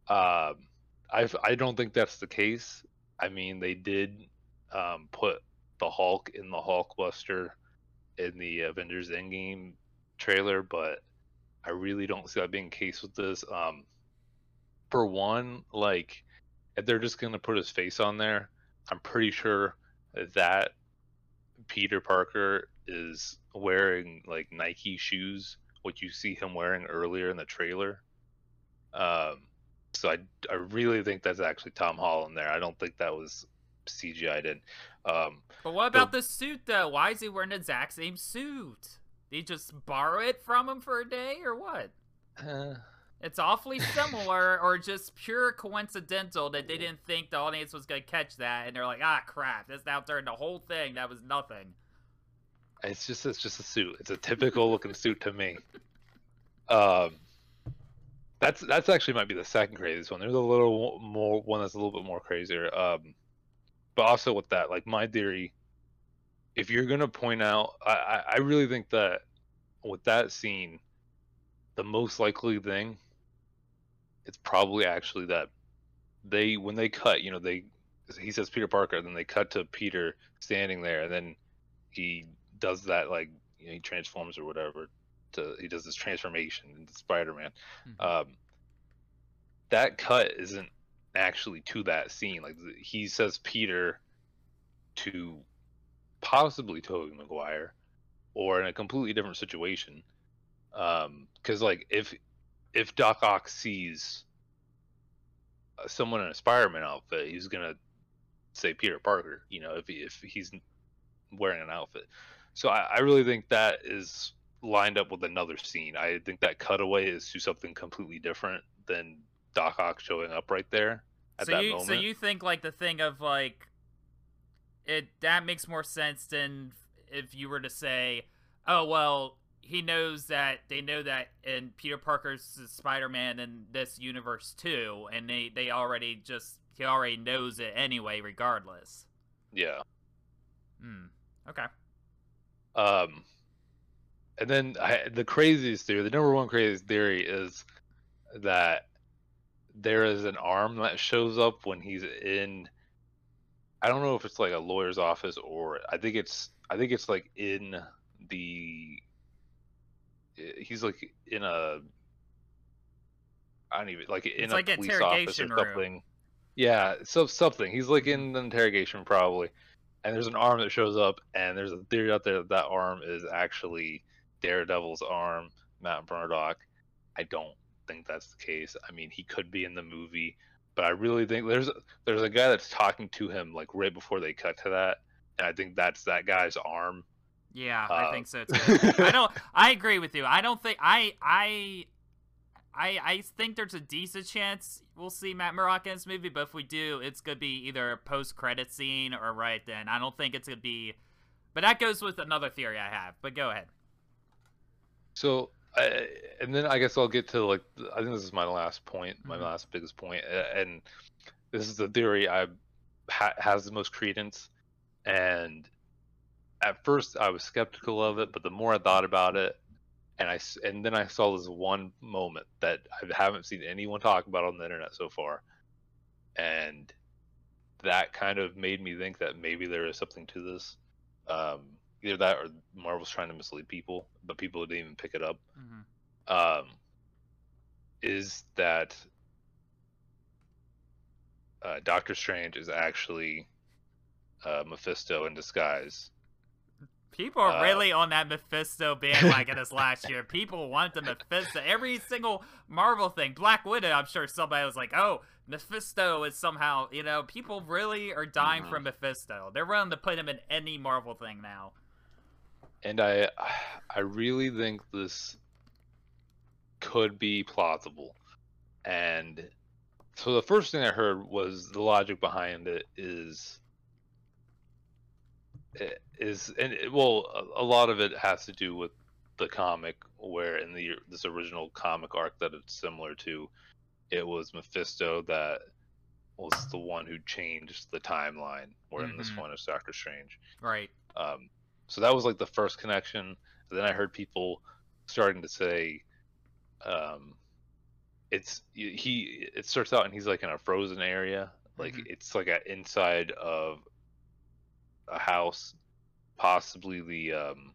Um, I I don't think that's the case. I mean, they did um, put the Hulk in the Hulkbuster in the Avengers Endgame trailer, but I really don't see that being the case with this. Um, for one, like if they're just gonna put his face on there, I'm pretty sure that Peter Parker is wearing like Nike shoes, what you see him wearing earlier in the trailer. Um, so I, I really think that's actually Tom Holland there. I don't think that was CGI'd in. Um, but what about the suit though? Why is he wearing the exact same suit? Did he just borrow it from him for a day or what? Uh, it's awfully similar or just pure coincidental that they didn't think the audience was going to catch that and they're like, ah, crap, this now turned the whole thing. That was nothing. It's just it's just a suit. It's a typical looking suit to me. Um, that's that's actually might be the second craziest one. There's a little more one that's a little bit more crazier. Um, but also with that, like my theory, if you're gonna point out, I I really think that with that scene, the most likely thing, it's probably actually that they when they cut, you know, they he says Peter Parker, then they cut to Peter standing there, and then he does that like you know, he transforms or whatever to he does this transformation into Spider-Man. Mm-hmm. Um, that cut isn't actually to that scene. Like he says Peter to possibly Tobey Maguire, or in a completely different situation. Because um, like if if Doc Ock sees uh, someone in a Spider-Man outfit, he's gonna say Peter Parker. You know, if he, if he's wearing an outfit. So I, I really think that is lined up with another scene. I think that cutaway is to something completely different than Doc Ock showing up right there at so that you, moment. So you think like the thing of like it that makes more sense than if you were to say, oh well, he knows that they know that and Peter Parker's Spider-Man in this universe too, and they they already just he already knows it anyway, regardless. Yeah. Hmm. Okay. Um, and then I, the craziest theory, the number one craziest theory is that there is an arm that shows up when he's in. I don't know if it's like a lawyer's office or I think it's I think it's like in the. He's like in a. I don't even like in it's a like police office or something. Room. Yeah, so something. He's like in the interrogation probably, and there's an arm that shows up, and there's a theory out there that that arm is actually Daredevil's arm, Matt Murdock. I don't think that's the case. I mean, he could be in the movie, but I really think there's there's a guy that's talking to him like right before they cut to that, and I think that's that guy's arm. Yeah, uh, I think so too. I don't. I agree with you. I don't think I I I I think there's a decent chance we'll see Matt Murdock in this movie, but if we do, it's gonna be either a post credit scene or right then. I don't think it's gonna be. But that goes with another theory I have. But go ahead. So, and then I guess I'll get to like I think this is my last point, my mm-hmm. last biggest point, and this is the theory I ha- has the most credence. And at first I was skeptical of it, but the more I thought about it, and I and then I saw this one moment that I haven't seen anyone talk about on the internet so far, and that kind of made me think that maybe there is something to this. Um, either that or Marvel's trying to mislead people, but people didn't even pick it up. Mm-hmm. Um, is that uh, Doctor Strange is actually uh, Mephisto in disguise People are uh, really on that Mephisto bandwagon this last year. People want the Mephisto. Every single Marvel thing, Black Widow, I'm sure somebody was like, "Oh, Mephisto is somehow," you know. People really are dying mm-hmm. for Mephisto. They're willing to put him in any Marvel thing now. And I, I really think this could be plausible. And so the first thing I heard was the logic behind it is is and it, well a, lot of it has to do with the comic where in the this original comic arc that it's similar to it was mephisto that was the one who changed the timeline where mm-hmm. in this mm-hmm. one is doctor strange right um so that was like the first connection then i heard people starting to say um it's he it starts out and he's like in a frozen area like mm-hmm. it's like a inside of a house, possibly the um,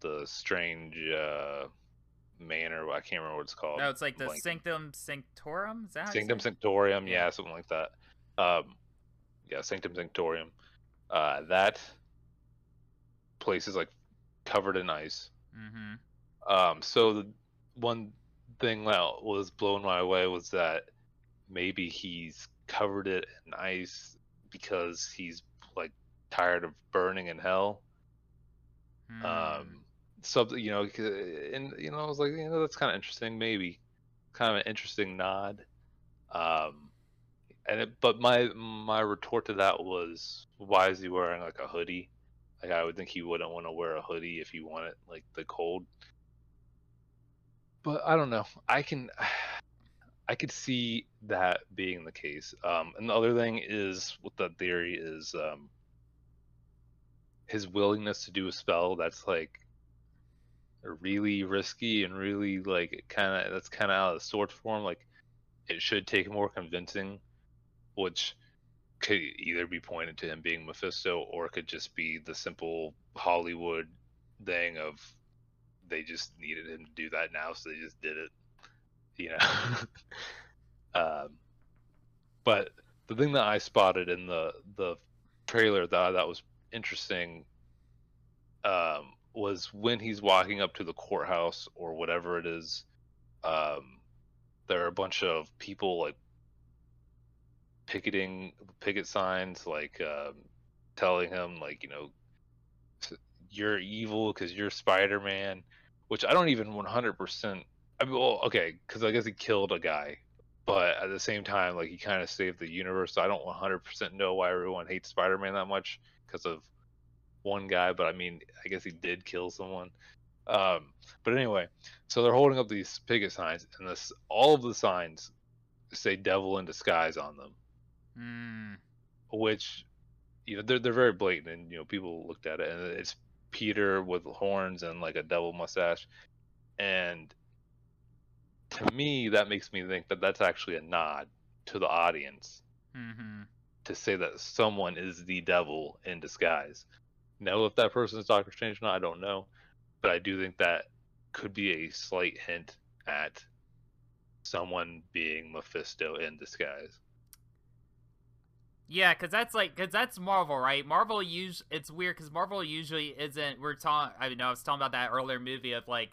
the strange uh, manor. I can't remember what it's called. No, it's like the Blank. Sanctum Sanctorum. Is that Sanctum Sanctorium? Yeah. yeah. something like that. Um, yeah, Sanctum Sanctorium. Uh, that place is like covered in ice. Mm-hmm. Um, so the one thing that was blown my way was that maybe he's covered it in ice because he's like tired of burning in hell. Um, hmm. Um, something you know, and you know, I was like, you know, that's kind of interesting. Maybe kind of an interesting nod. Um, and it, but my my retort to that was, why is he wearing like a hoodie? Like I would think he wouldn't want to wear a hoodie if he wanted like the cold. But I don't know. I can I could see that being the case. Um, and the other thing is with that theory is um, his willingness to do a spell that's like really risky and really like kind of that's kind of out of the sword form. Like it should take more convincing, which could either be pointed to him being Mephisto or it could just be the simple Hollywood thing of they just needed him to do that now, so they just did it you know. um, but the thing that I spotted in the the trailer that I thought was interesting um, was when he's walking up to the courthouse or whatever it is. Um, there are a bunch of people like picketing picket signs, like um, telling him like you know you're evil because you're Spider Man, which I don't even 100% I mean, well, okay, because I guess he killed a guy, but at the same time, like he kind of saved the universe. So I don't 100% know why everyone hates Spider-Man that much because of one guy. But I mean, I guess he did kill someone. Um, but anyway, so they're holding up these picket signs, and this all of the signs say "Devil in Disguise" on them, mm. which you know they're they're very blatant, and you know people looked at it, and it's Peter with horns and like a devil mustache, and to me, that makes me think that that's actually a nod to the audience mm-hmm. to say that someone is the devil in disguise. Now, if that person is Doctor Strange or not, I don't know, but I do think that could be a slight hint at someone being Mephisto in disguise. Yeah, because that's like because that's Marvel, right? Marvel use it's weird because Marvel usually isn't. We're talking. I mean, I was talking about that earlier movie of like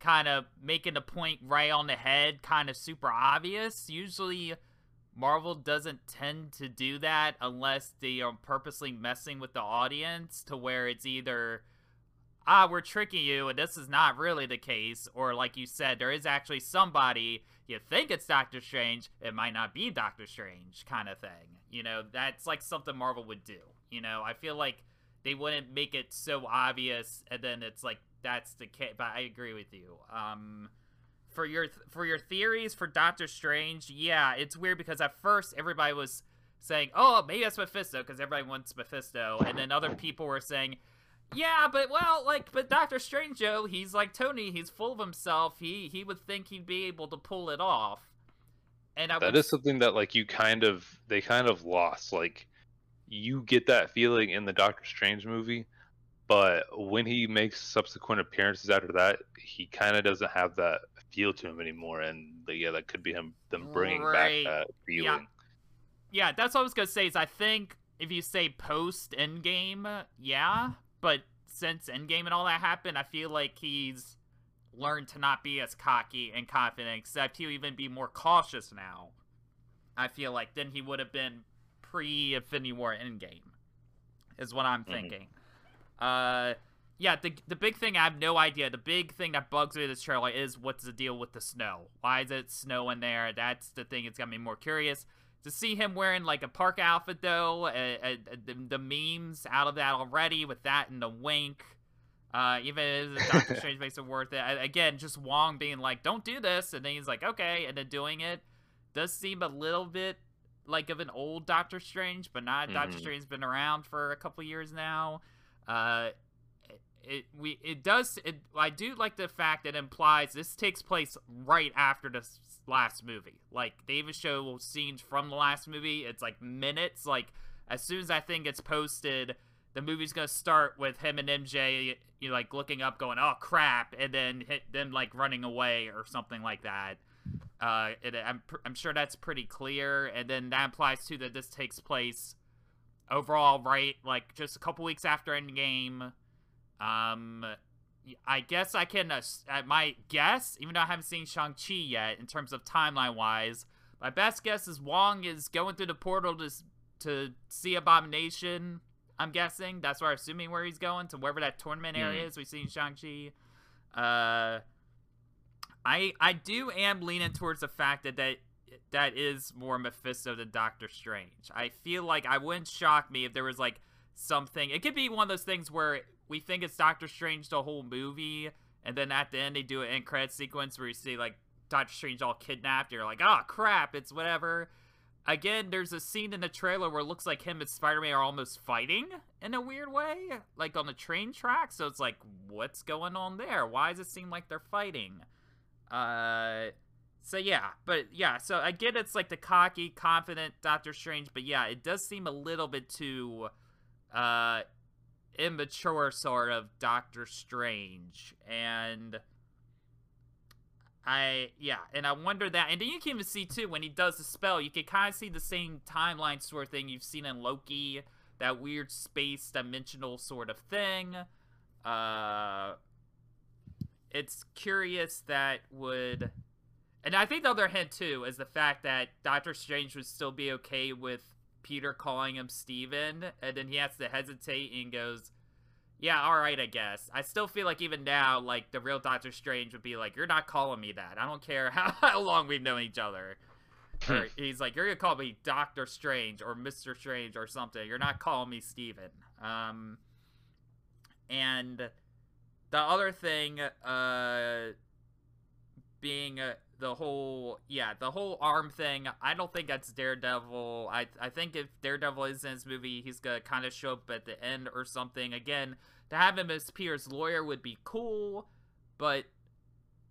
kind of making a point right on the head, kind of super obvious. Usually, Marvel doesn't tend to do that unless they are purposely messing with the audience to where it's either ah, we're tricking you, and this is not really the case. Or, like you said, there is actually somebody, you think it's Doctor Strange, it might not be Doctor Strange, kind of thing. You know, that's like something Marvel would do. You know, I feel like they wouldn't make it so obvious, and then it's like, that's the case. But I agree with you. Um, for your for your theories for Doctor Strange, yeah, it's weird because at first everybody was saying, "Oh, maybe that's Mephisto," because everybody wants Mephisto, and then other people were saying, yeah, but well, like, but Doctor Strange, Joe, he's like Tony. He's full of himself. He he would think he'd be able to pull it off. And I that would... is something that like you kind of they kind of lost. Like, you get that feeling in the Doctor Strange movie, but when he makes subsequent appearances after that, he kind of doesn't have that feel to him anymore. And yeah, that could be him them bringing right. back that feeling. Yeah. yeah, that's what I was gonna say. Is I think if you say post Endgame, yeah, but since Endgame and all that happened, I feel like he's learned to not be as cocky and confident, except he'll even be more cautious now. I feel like than he would have been pre Infinity War Endgame, is what I'm mm-hmm. thinking. Uh, yeah, the the big thing I have no idea. The big thing that bugs me this trailer is what's the deal with the snow? Why is it snowing there? That's the thing. It's got me more curious to see him wearing like a park outfit though, uh, uh, the, the, memes out of that already with that and the wink. Uh, even if Doctor Strange makes it worth it. Again, just Wong being like, "Don't do this," and then he's like, "Okay," and then doing it does seem a little bit like of an old Doctor Strange, but not mm-hmm. Doctor Strange's been around for a couple years now. Uh, it we it does it I do like the fact that it implies this takes place right after the last movie. Like they even show scenes from the last movie. It's like minutes. Like as soon as I think it's posted, the movie's gonna start with him and MJ, you know, like looking up, going, "Oh crap," and then hit them like running away or something like that. Uh, it, I'm I'm sure that's pretty clear, and then that implies too that this takes place overall right, like just a couple weeks after Endgame. Um, I guess I can, uh, my guess, even though I haven't seen Shang-Chi yet, in terms of timeline-wise, my best guess is Wong is going through the portal to, to see Abomination, I'm guessing. That's where I'm assuming where he's going, to wherever that tournament mm. area is We've seen Shang-Chi. Uh, I, I do am leaning towards the fact that that, that is more Mephisto than Doctor Strange. I feel like I wouldn't shock me if there was, like, something. It could be one of those things where we think it's Doctor Strange the whole movie, and then at the end they do an end credit sequence where you see like Doctor Strange all kidnapped. You're like, oh crap, it's whatever. Again, there's a scene in the trailer where it looks like him and Spider-Man are almost fighting in a weird way, like on the train track. So it's like, what's going on there? Why does it seem like they're fighting? Uh, so yeah, but yeah, so I get it's like the cocky, confident Doctor Strange, but yeah, it does seem a little bit too uh immature sort of Doctor Strange. And I yeah, and I wonder that and then you can even see too when he does the spell, you can kind of see the same timeline sort of thing you've seen in Loki, that weird space dimensional sort of thing. Uh it's curious that would and I think the other hint too is the fact that Doctor Strange would still be okay with Peter calling him Steven, and then he has to hesitate and goes, Yeah, alright, I guess. I still feel like even now, like, the real Doctor Strange would be like, You're not calling me that. I don't care how, how long we've known each other. or he's like, You're gonna call me Doctor Strange or Mr. Strange or something. You're not calling me Steven. Um, and the other thing, uh, being. The whole yeah the whole arm thing i don't think that's daredevil i i think if daredevil is in this movie he's gonna kind of show up at the end or something again to have him as Peter's lawyer would be cool but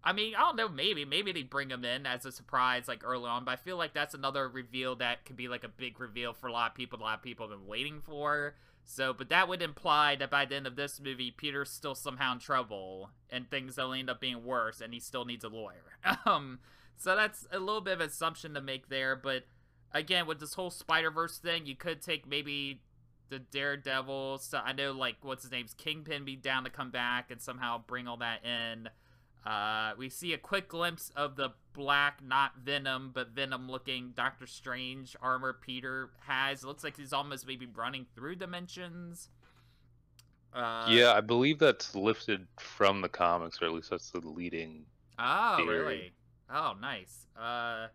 i mean i don't know maybe maybe they bring him in as a surprise like early on but i feel like that's another reveal that could be like a big reveal for a lot of people a lot of people have been waiting for so, but that would imply that by the end of this movie, Peter's still somehow in trouble, and things only end up being worse, and he still needs a lawyer. um, so that's a little bit of assumption to make there, but again, with this whole Spider Verse thing, you could take maybe the Daredevil. So I know, like, what's his name's Kingpin be down to come back and somehow bring all that in. Uh, we see a quick glimpse of the black, not Venom, but Venom looking Doctor Strange armor Peter has. It looks like he's almost maybe running through dimensions. Uh, yeah, I believe that's lifted from the comics, or at least that's the leading. Oh, theory. really? Oh, nice. Uh,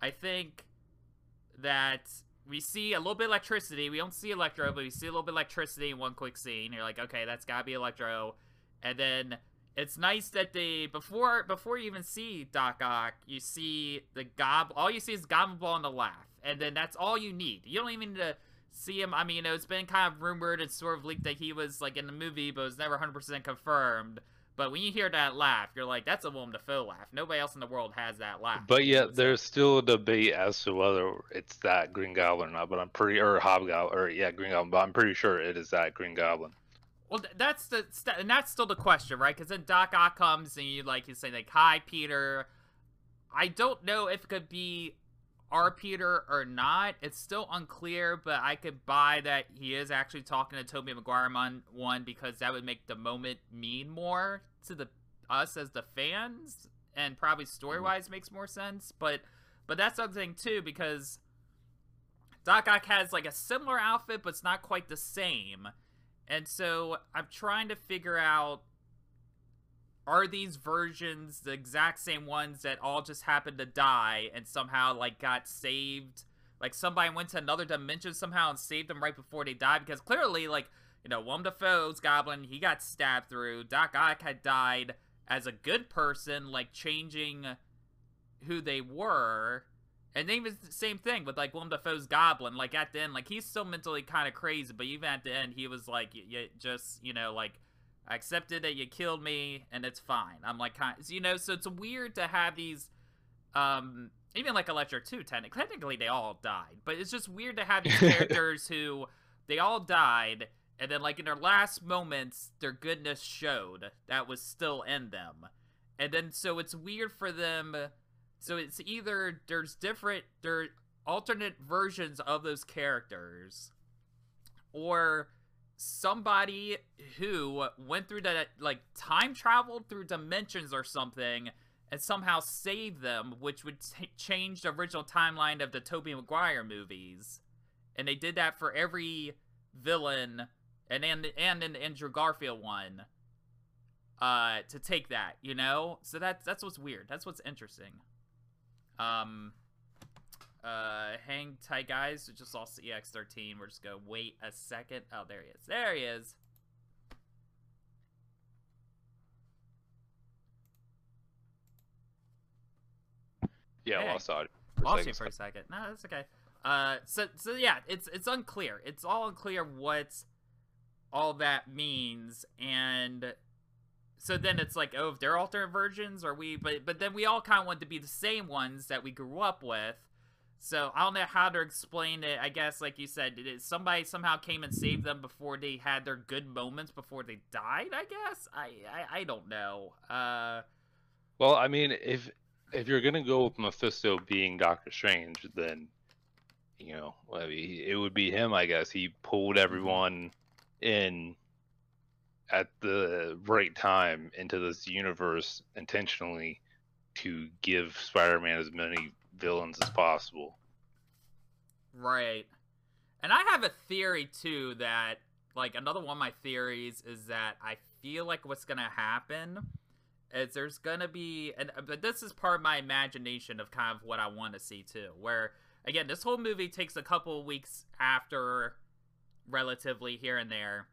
I think that we see a little bit electricity. We don't see Electro, but we see a little bit electricity in one quick scene. You're like, okay, that's gotta be Electro. And then it's nice that they before before you even see Doc Ock, you see the gob. All you see is Goblin Ball and the laugh, and then that's all you need. You don't even need to see him. I mean, you know, it's been kind of rumored and sort of leaked that he was like in the movie, but it was never 100% confirmed. But when you hear that laugh, you're like, that's a Willem Dafoe laugh. Nobody else in the world has that laugh. But yet, there's still a debate as to whether it's that Green Goblin or not. But I'm pretty, or Hobgoblin, or yeah, Green Goblin. But I'm pretty sure it is that Green Goblin. Well, that's the and that's still the question, right? Because then Doc Ock comes and you like you say like, "Hi, Peter." I don't know if it could be our Peter or not. It's still unclear, but I could buy that he is actually talking to Tobey Maguire on one because that would make the moment mean more to the us as the fans, and probably story wise makes more sense. But but that's something too because Doc Ock has like a similar outfit, but it's not quite the same. And so I'm trying to figure out are these versions the exact same ones that all just happened to die and somehow like got saved? Like somebody went to another dimension somehow and saved them right before they died? Because clearly like you know Willem Dafoe's goblin he got stabbed through. Doc Ock had died as a good person like changing who they were and then was the same thing with like Willem Dafoe's Goblin. Like at the end, like he's still mentally kind of crazy, but even at the end, he was like, you just you know like I accepted that you killed me and it's fine. I'm like, kind you know, so it's weird to have these, um, even like Electro 2, technically, technically they all died, but it's just weird to have these characters who, they all died, and then like in their last moments, their goodness showed that was still in them. And then, so it's weird for them, so it's either there's different, there alternate versions of those characters, or somebody who went through that like time traveled through dimensions or something and somehow saved them which would change the original timeline of the Tobey Maguire movies. And they did that for every villain and and and the Andrew Garfield one uh to take that you know? So that's that's what's weird. That's what's interesting um uh, hang tight, guys. We just lost the EX13. We're just gonna wait a second. Oh, there he is. There he is. Yeah, hey, lost audio. Lost you for a second. No, that's okay. Uh, so so yeah, it's it's unclear. It's all unclear what all that means, and so then it's like, oh, if they're alternate versions, are we? But but then we all kind of want to be the same ones that we grew up with. So I don't know how to explain it. I guess, like you said, somebody somehow came and saved them before they had their good moments before they died. I guess I I, I don't know. Uh, well, I mean, if if you're gonna go with Mephisto being Doctor Strange, then you know, it would be him. I guess he pulled mm-hmm. everyone in at the right time into this universe intentionally to give Spider-Man as many villains as possible. Right. And I have a theory too that like another one of my theories is that I feel like what's gonna happen is there's gonna be and uh, but this is part of my imagination of kind of what I want to see too. Where again, this whole movie takes a couple weeks after relatively here and there.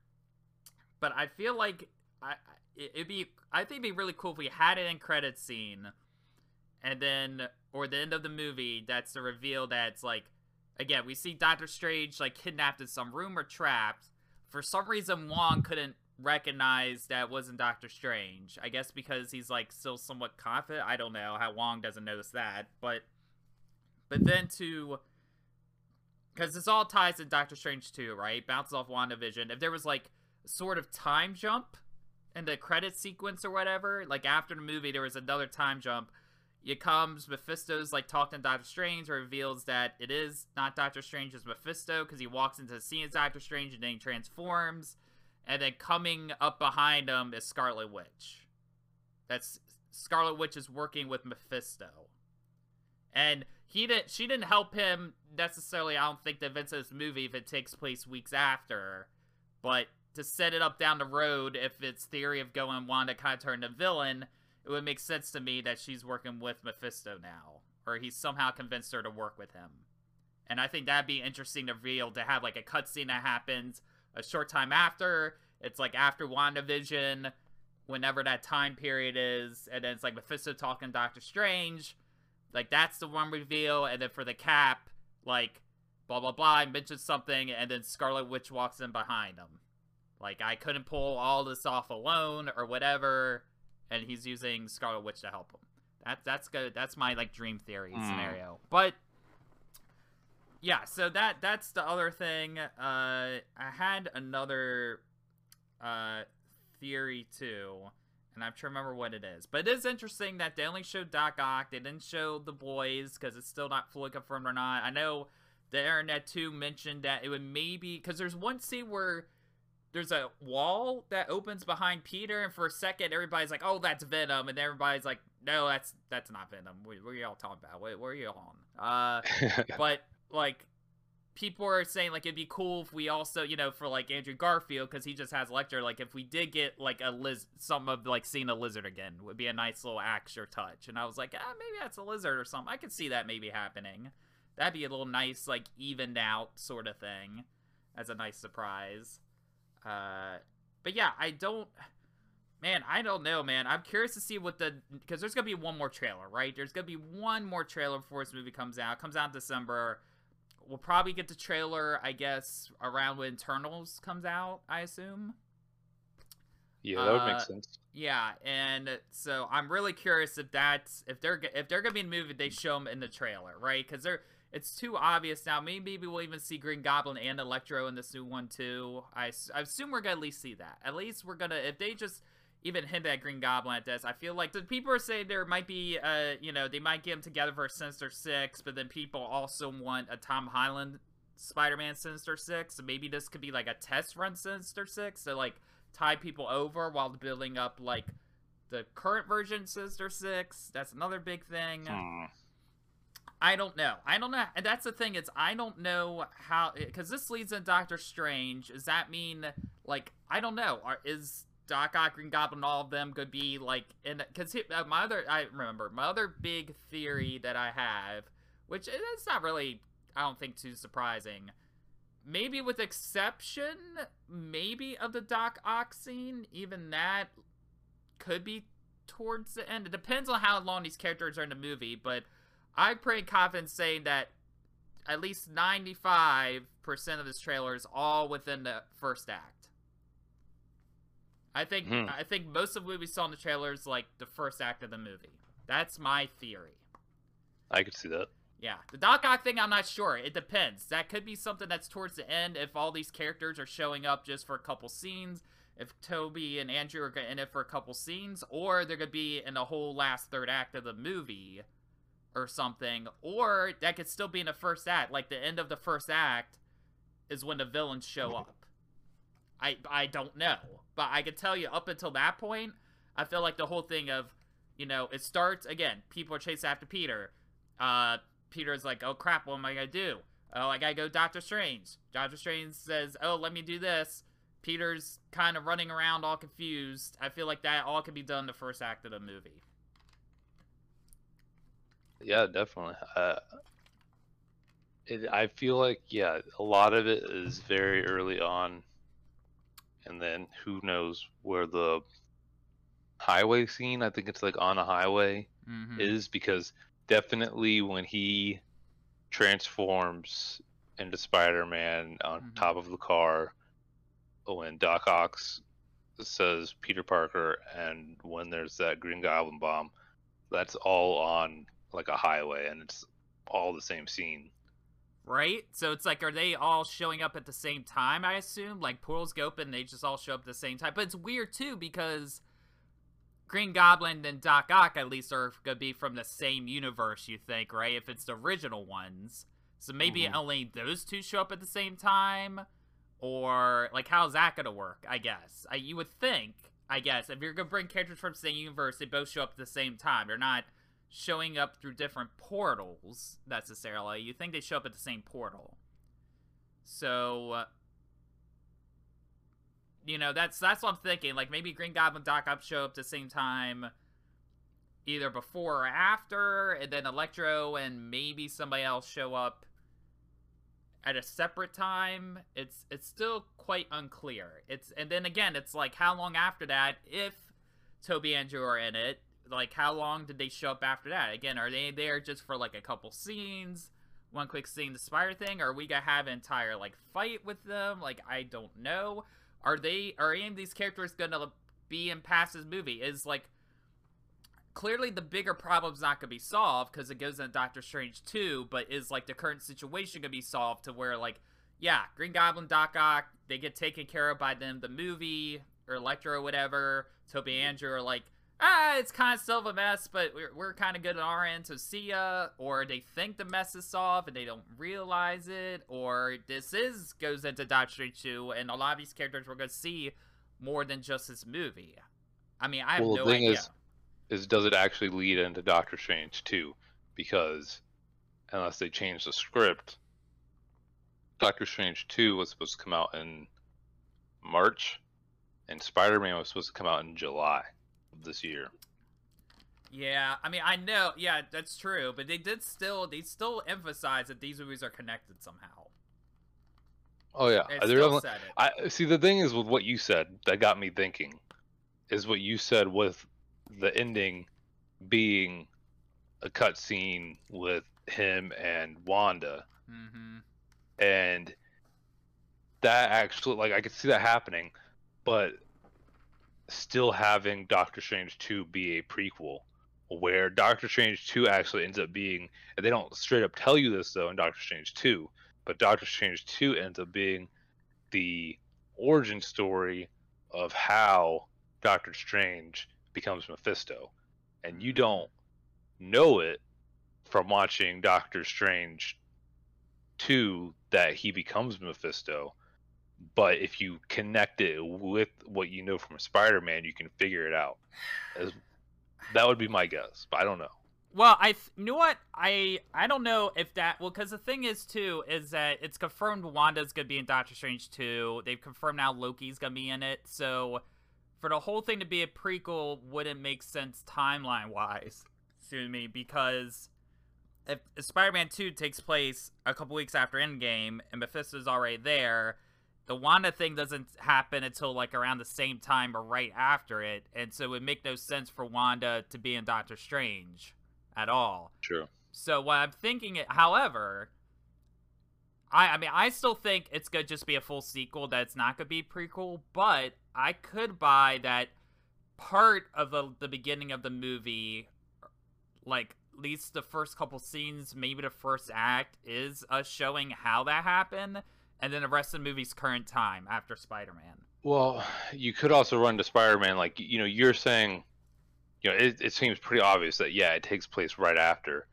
But I feel like I it'd be I think it'd be really cool if we had an end credit scene and then or the end of the movie that's the reveal that's like again we see doctor strange like kidnapped in some room or trapped for some reason wong couldn't recognize that wasn't doctor strange. I guess because he's like still somewhat confident. I don't know how wong doesn't notice that but but then to because this all ties to doctor strange too right? Bounces off wandavision. If there was like sort of time jump in the credit sequence or whatever like after the movie there was another time jump it comes Mephisto's like talking to Doctor Strange, reveals that it is not Doctor Strange, it's Mephisto because he walks into the scene as Doctor Strange and then he transforms, and then coming up behind him is Scarlet Witch. That's Scarlet Witch is working with Mephisto, and he didn't. She didn't help him necessarily. I don't think the events of this movie if it takes place weeks after, but to set it up down the road, if it's theory of going Wanda kind of turn the villain it would make sense to me that she's working with Mephisto now, or he's somehow convinced her to work with him. And I think that'd be interesting to reveal to have like a cutscene that happens a short time after. It's like after WandaVision, whenever that time period is, and then it's like Mephisto talking to Doctor Strange. Like that's the one reveal, and then for the cap, like blah blah blah, I mentioned something, and then Scarlet Witch walks in behind him. Like I couldn't pull all this off alone or whatever and he's using Scarlet Witch to help him. That that's good. That's my like dream theory mm. scenario. But yeah, so that that's the other thing. Uh, I had another uh theory too, and I'm trying to remember what it is. But it is interesting that they only showed Doc Ock. They didn't show the boys because it's still not fully confirmed or not. I know the internet too mentioned that it would maybe because there's one scene where there's a wall that opens behind Peter, and for a second, everybody's like, "Oh, that's Venom," and everybody's like, "No, that's that's not Venom. What, what are y'all talking about? What, what are you on?" Uh, but like, people are saying like it'd be cool if we also, you know, for like Andrew Garfield because he just has Electro. Like, if we did get like a liz, some of like seeing a lizard again would be a nice little extra touch. And I was like, ah, maybe that's a lizard or something. I could see that maybe happening. That'd be a little nice, like evened out sort of thing, as a nice surprise. Uh, but yeah, I don't. Man, I don't know, man. I'm curious to see what the because there's gonna be one more trailer, right? There's gonna be one more trailer before this movie comes out. It comes out in December. We'll probably get the trailer, I guess, around when Eternals comes out. I assume. Yeah, that would uh, make sense. Yeah, and so I'm really curious if that's if they're if they're gonna be in the movie, they show them in the trailer, right? Because they're it's too obvious now. Maybe we'll even see Green Goblin and Electro in this new one too. I, I assume we're gonna at least see that. At least we're gonna if they just even hint at Green Goblin at this. I feel like the people are saying there might be, uh, you know, they might get them together for a Sinister Six, but then people also want a Tom Holland Spider-Man Sinister Six. So maybe this could be like a test run Sinister Six to like tie people over while building up like the current version Sinister Six. That's another big thing. Hmm. I don't know. I don't know. And that's the thing. It's I don't know how because this leads in Doctor Strange. Does that mean like I don't know? Are, is Doc Ock, Green Goblin, all of them could be like in because uh, my other I remember my other big theory that I have, which it's not really I don't think too surprising. Maybe with exception, maybe of the Doc Ock scene, even that could be towards the end. It depends on how long these characters are in the movie, but I'm pretty confident saying that at least 95% of this trailer is all within the first act. I think hmm. I think most of what we saw in the trailer is like the first act of the movie. That's my theory. I could see that. Yeah, the Doc Ock thing, I'm not sure. It depends. That could be something that's towards the end if all these characters are showing up just for a couple scenes. If Tobey and Andrew are in it for a couple scenes, or they're gonna be in the whole last third act of the movie or something, or that could still be in the first act. Like the end of the first act is when the villains show up. I I don't know, but I can tell you up until that point, I feel like the whole thing of, you know, it starts again. People are chasing after Peter. Uh, Peter's like, oh crap, what am I gonna do? Oh, I gotta go Doctor Strange. Doctor Strange says, oh, let me do this. Peter's kind of running around all confused. I feel like that all could be done the first act of the movie. Yeah, definitely. Uh, it, I feel like yeah, a lot of it is very early on, and then who knows where the highway scene? I think it's like on a highway mm-hmm. is because definitely when he transforms into Spider-Man on mm-hmm. top of the car, when Doc Ock says Peter Parker, and when there's that Green Goblin bomb, that's all on like a highway and it's all the same scene. Right? So it's like, are they all showing up at the same time, I assume? Like, portals go open, they just all show up at the same time. But it's weird, too, because Green Goblin and Doc Ock at least are gonna be from the same universe. You think, right? If it's the original ones, so maybe mm-hmm. only those two show up at the same time, or like how's that gonna work? I guess I, you would think. I guess if you're gonna bring characters from the same universe, they both show up at the same time. They're not showing up through different portals necessarily. You think they show up at the same portal. So, uh, you know, that's that's what I'm thinking. Like maybe Green Goblin, Doc Ock show up at the same time, either before or after, and then Electro and maybe somebody else show up at a separate time. It's it's still quite unclear. It's and then again, it's like how long after that if Tobey and Andrew are in it like how long did they show up after that? Again, are they there just for like a couple scenes, one quick scene, the spider thing, or are we gonna have an entire like fight with them? Like I don't know. Are they are any of these characters gonna be in past this movie? Is like clearly the bigger problem's not gonna be solved because it goes into Doctor Strange 2, but is like the current situation gonna be solved to where like yeah, Green Goblin, Doc Ock, they get taken care of by them, the movie or Electro or whatever. Tobey mm-hmm. Andrew are like ah, it's kind of still a mess, but we're, we're kind of good on our end, so see ya. Or they think the mess is solved and they don't realize it. Or this is goes into Doctor Strange 2, and a lot of these characters we're going to see more than just this movie. I mean, I have well, no the thing idea. Is, is does it actually lead into Doctor Strange 2? Because unless they change the script, Doctor Strange 2 was supposed to come out in March, and Spider Man was supposed to come out in July this year. Yeah, I mean, I know, yeah, that's true, but they did still, they still emphasize that these movies are connected somehow. Oh yeah, I see. The thing is with what you said that got me thinking, is what you said with the ending being a cutscene with him and Wanda, mm-hmm. and that actually, like, I could see that happening, but still having Doctor Strange 2 be a prequel where Doctor Strange 2 actually ends up being and they don't straight up tell you this though in Doctor Strange 2, but Doctor Strange 2 ends up being the origin story of how Doctor Strange becomes Mephisto. And you don't know it from watching Doctor Strange 2 that he becomes Mephisto but if you connect it with what you know from Spider-Man, you can figure it out. As, that would be my guess, but I don't know. Well, I you know what I I don't know if that well because the thing is too is that it's confirmed Wanda's gonna be in Doctor Strange two. They've confirmed now Loki's gonna be in it. So for the whole thing to be a prequel wouldn't make sense timeline wise to me because if Spider-Man two takes place a couple weeks after Endgame and Mephisto's already there the Wanda thing doesn't happen until like around the same time or right after it, and so it would make no sense for Wanda to be in Doctor Strange at all. True. So what I'm thinking, however, I I mean I still think it's gonna just be a full sequel. That it's not gonna be prequel, but I could buy that part of the the beginning of the movie, like at least the first couple scenes, maybe the first act, is us showing how that happened and then the rest of the movie's current time after Spider-Man. Well, you could also run to Spider-Man, like you know, you're saying, you know, it, it seems pretty obvious that yeah, it takes place right after,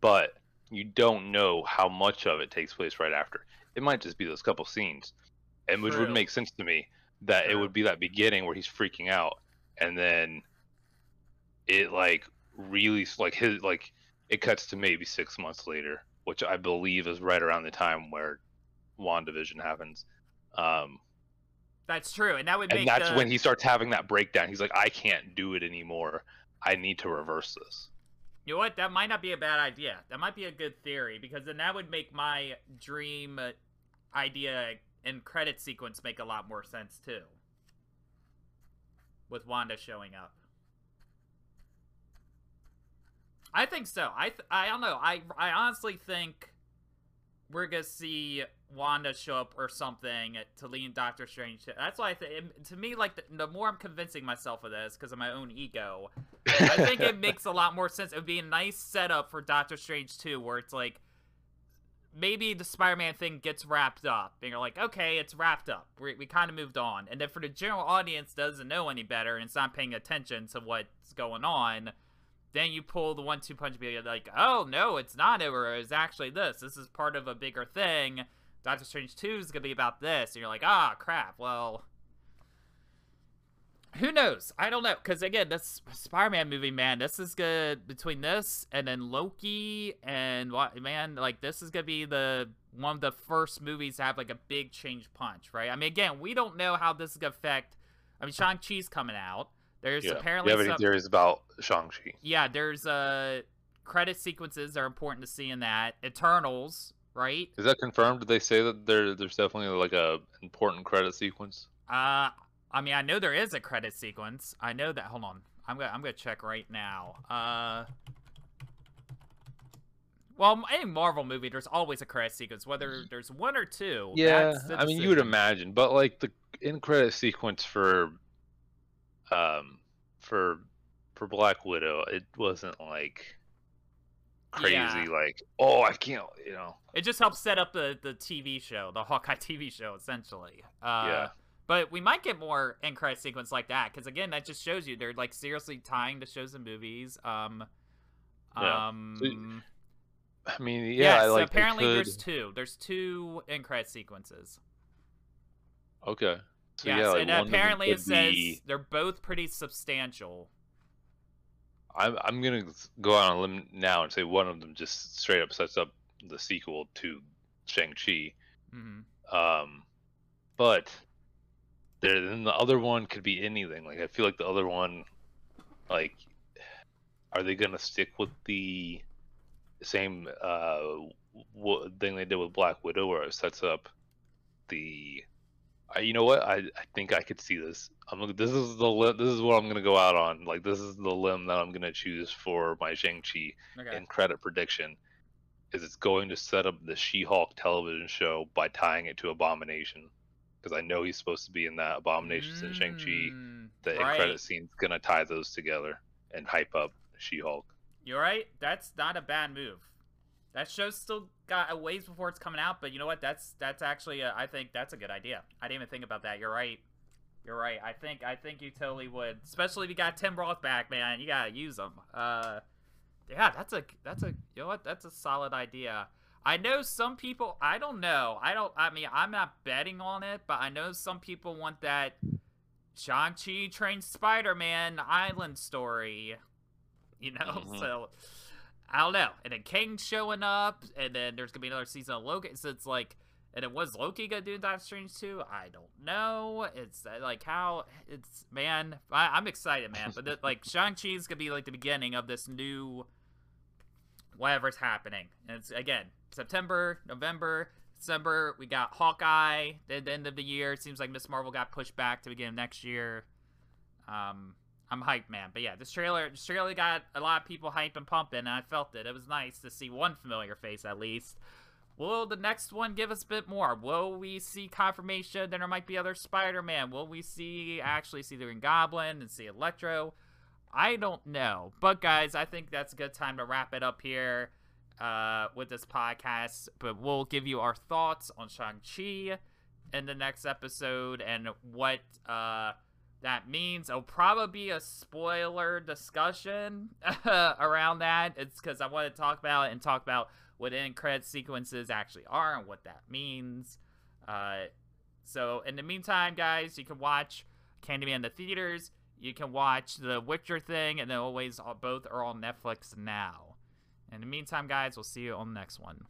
but you don't know how much of it takes place right after. It might just be those couple scenes, and which would make sense to me that True. it would be that beginning where he's freaking out, and then it like really like his like it cuts to maybe six months later, which I believe is right around the time where WandaVision happens. Um, that's true, and that would make and that's the... when he starts having that breakdown. He's like, I can't do it anymore. I need to reverse this. You know what? That might not be a bad idea. That might be a good theory because then that would make my dream idea and credit sequence make a lot more sense too. With Wanda showing up. I think so. I th- I don't know. I I honestly think we're gonna see Wanda show up or something to lead Doctor Strange. That's why I think, to me, like the, the more I'm convincing myself of this because of my own ego, I think it makes a lot more sense. It would be a nice setup for Doctor Strange too, where it's like maybe the Spider-Man thing gets wrapped up, and you're like, okay, it's wrapped up. We, we kind of moved on. And then for the general audience doesn't know any better and it's not paying attention to what's going on, then you pull the one-two punch and be like, oh no, it's not over. It's actually this. This is part of a bigger thing. Doctor Strange 2 is gonna be about this, and you're like, ah, crap. Well, who knows? I don't know. Because again, this Spider-Man movie, man, this is good. Between this and then Loki and what, man, like this is gonna be the one of the first movies to have like a big change punch, right? I mean, again, we don't know how this is gonna affect. I mean, Shang Chi's coming out. There's yeah. apparently you have some, any theories about Shang Chi? Yeah, there's uh credit sequences are important to see in that. Eternals, right? Is that confirmed? Did they say that there there's definitely like a important credit sequence? Uh, I mean, I know there is a credit sequence. I know that. Hold on. I'm gonna I'm gonna check right now. Uh. Well, any Marvel movie, there's always a credit sequence, whether there's one or two. Yeah, I mean, you would imagine, but like the in credit sequence for, um, for for Black Widow, it wasn't like crazy. Yeah. Like, oh, I can't, you know. It just helps set up the the TV show, the Hawkeye TV show, essentially. Uh, yeah. But we might get more end credit sequence like that because again, that just shows you they're like seriously tying the shows and movies. Um, yeah. um, I mean, yeah. yeah so like apparently, there's two. There's two end credit sequences. Okay. So, yes, yeah, like and apparently it says be... they're both pretty substantial. I'm I'm gonna go out on a limb now and say one of them just straight up sets up the sequel to Shang Chi. Mm-hmm. Um, but there then the other one could be anything like i feel like the other one like are they gonna stick with the same uh thing they did with black widow where it sets up the I, you know what I, I think i could see this i'm this is the this is what i'm gonna go out on like this is the limb that i'm gonna choose for my shang-chi okay. in credit prediction is it's going to set up the she-hulk television show by tying it to abomination because I know he's supposed to be in that Abominations mm, and Shang Chi. The right. credit scene's gonna tie those together and hype up She Hulk. You're right. That's not a bad move. That show's still got a ways before it's coming out, but you know what? That's that's actually a, I think that's a good idea. I didn't even think about that. You're right. You're right. I think I think you totally would, especially if you got Tim Roth back, man. You gotta use them. Uh, yeah, that's a that's a you know what? That's a solid idea. I know some people, I don't know. I don't, I mean, I'm not betting on it, but I know some people want that Shang-Chi trained Spider-Man island story, you know? Mm-hmm. So, I don't know. And then Kang showing up, and then there's going to be another season of Loki. So it's like, and it was Loki gonna do Doctor Strange too? I don't know. It's uh, like how it's man. I, am excited, man. But the, like Shang Chi's gonna be like the beginning of this new whatever's happening. And it's again September, November, December. We got Hawkeye at the end of the year. It seems like Miss Marvel got pushed back to begin next year. Um, I'm hyped, man. But yeah, this trailer, this trailer got a lot of people hype and pumping, and I felt it. It was nice to see one familiar face at least. Will the next one give us a bit more? Will we see confirmation that there might be other Spider-Man? Will we see actually see the Green Goblin and see Electro? I don't know. But guys, I think that's a good time to wrap it up here uh, with this podcast. But we'll give you our thoughts on Shang-Chi in the next episode and what uh, that means. It'll probably be a spoiler discussion around that. It's because I want to talk about it and talk about what end credit sequences actually are and what that means. Uh, so in the meantime, guys, you can watch Candyman in the theaters. You can watch the Witcher thing, and then always both are on Netflix now. In the meantime, guys, we'll see you on the next one.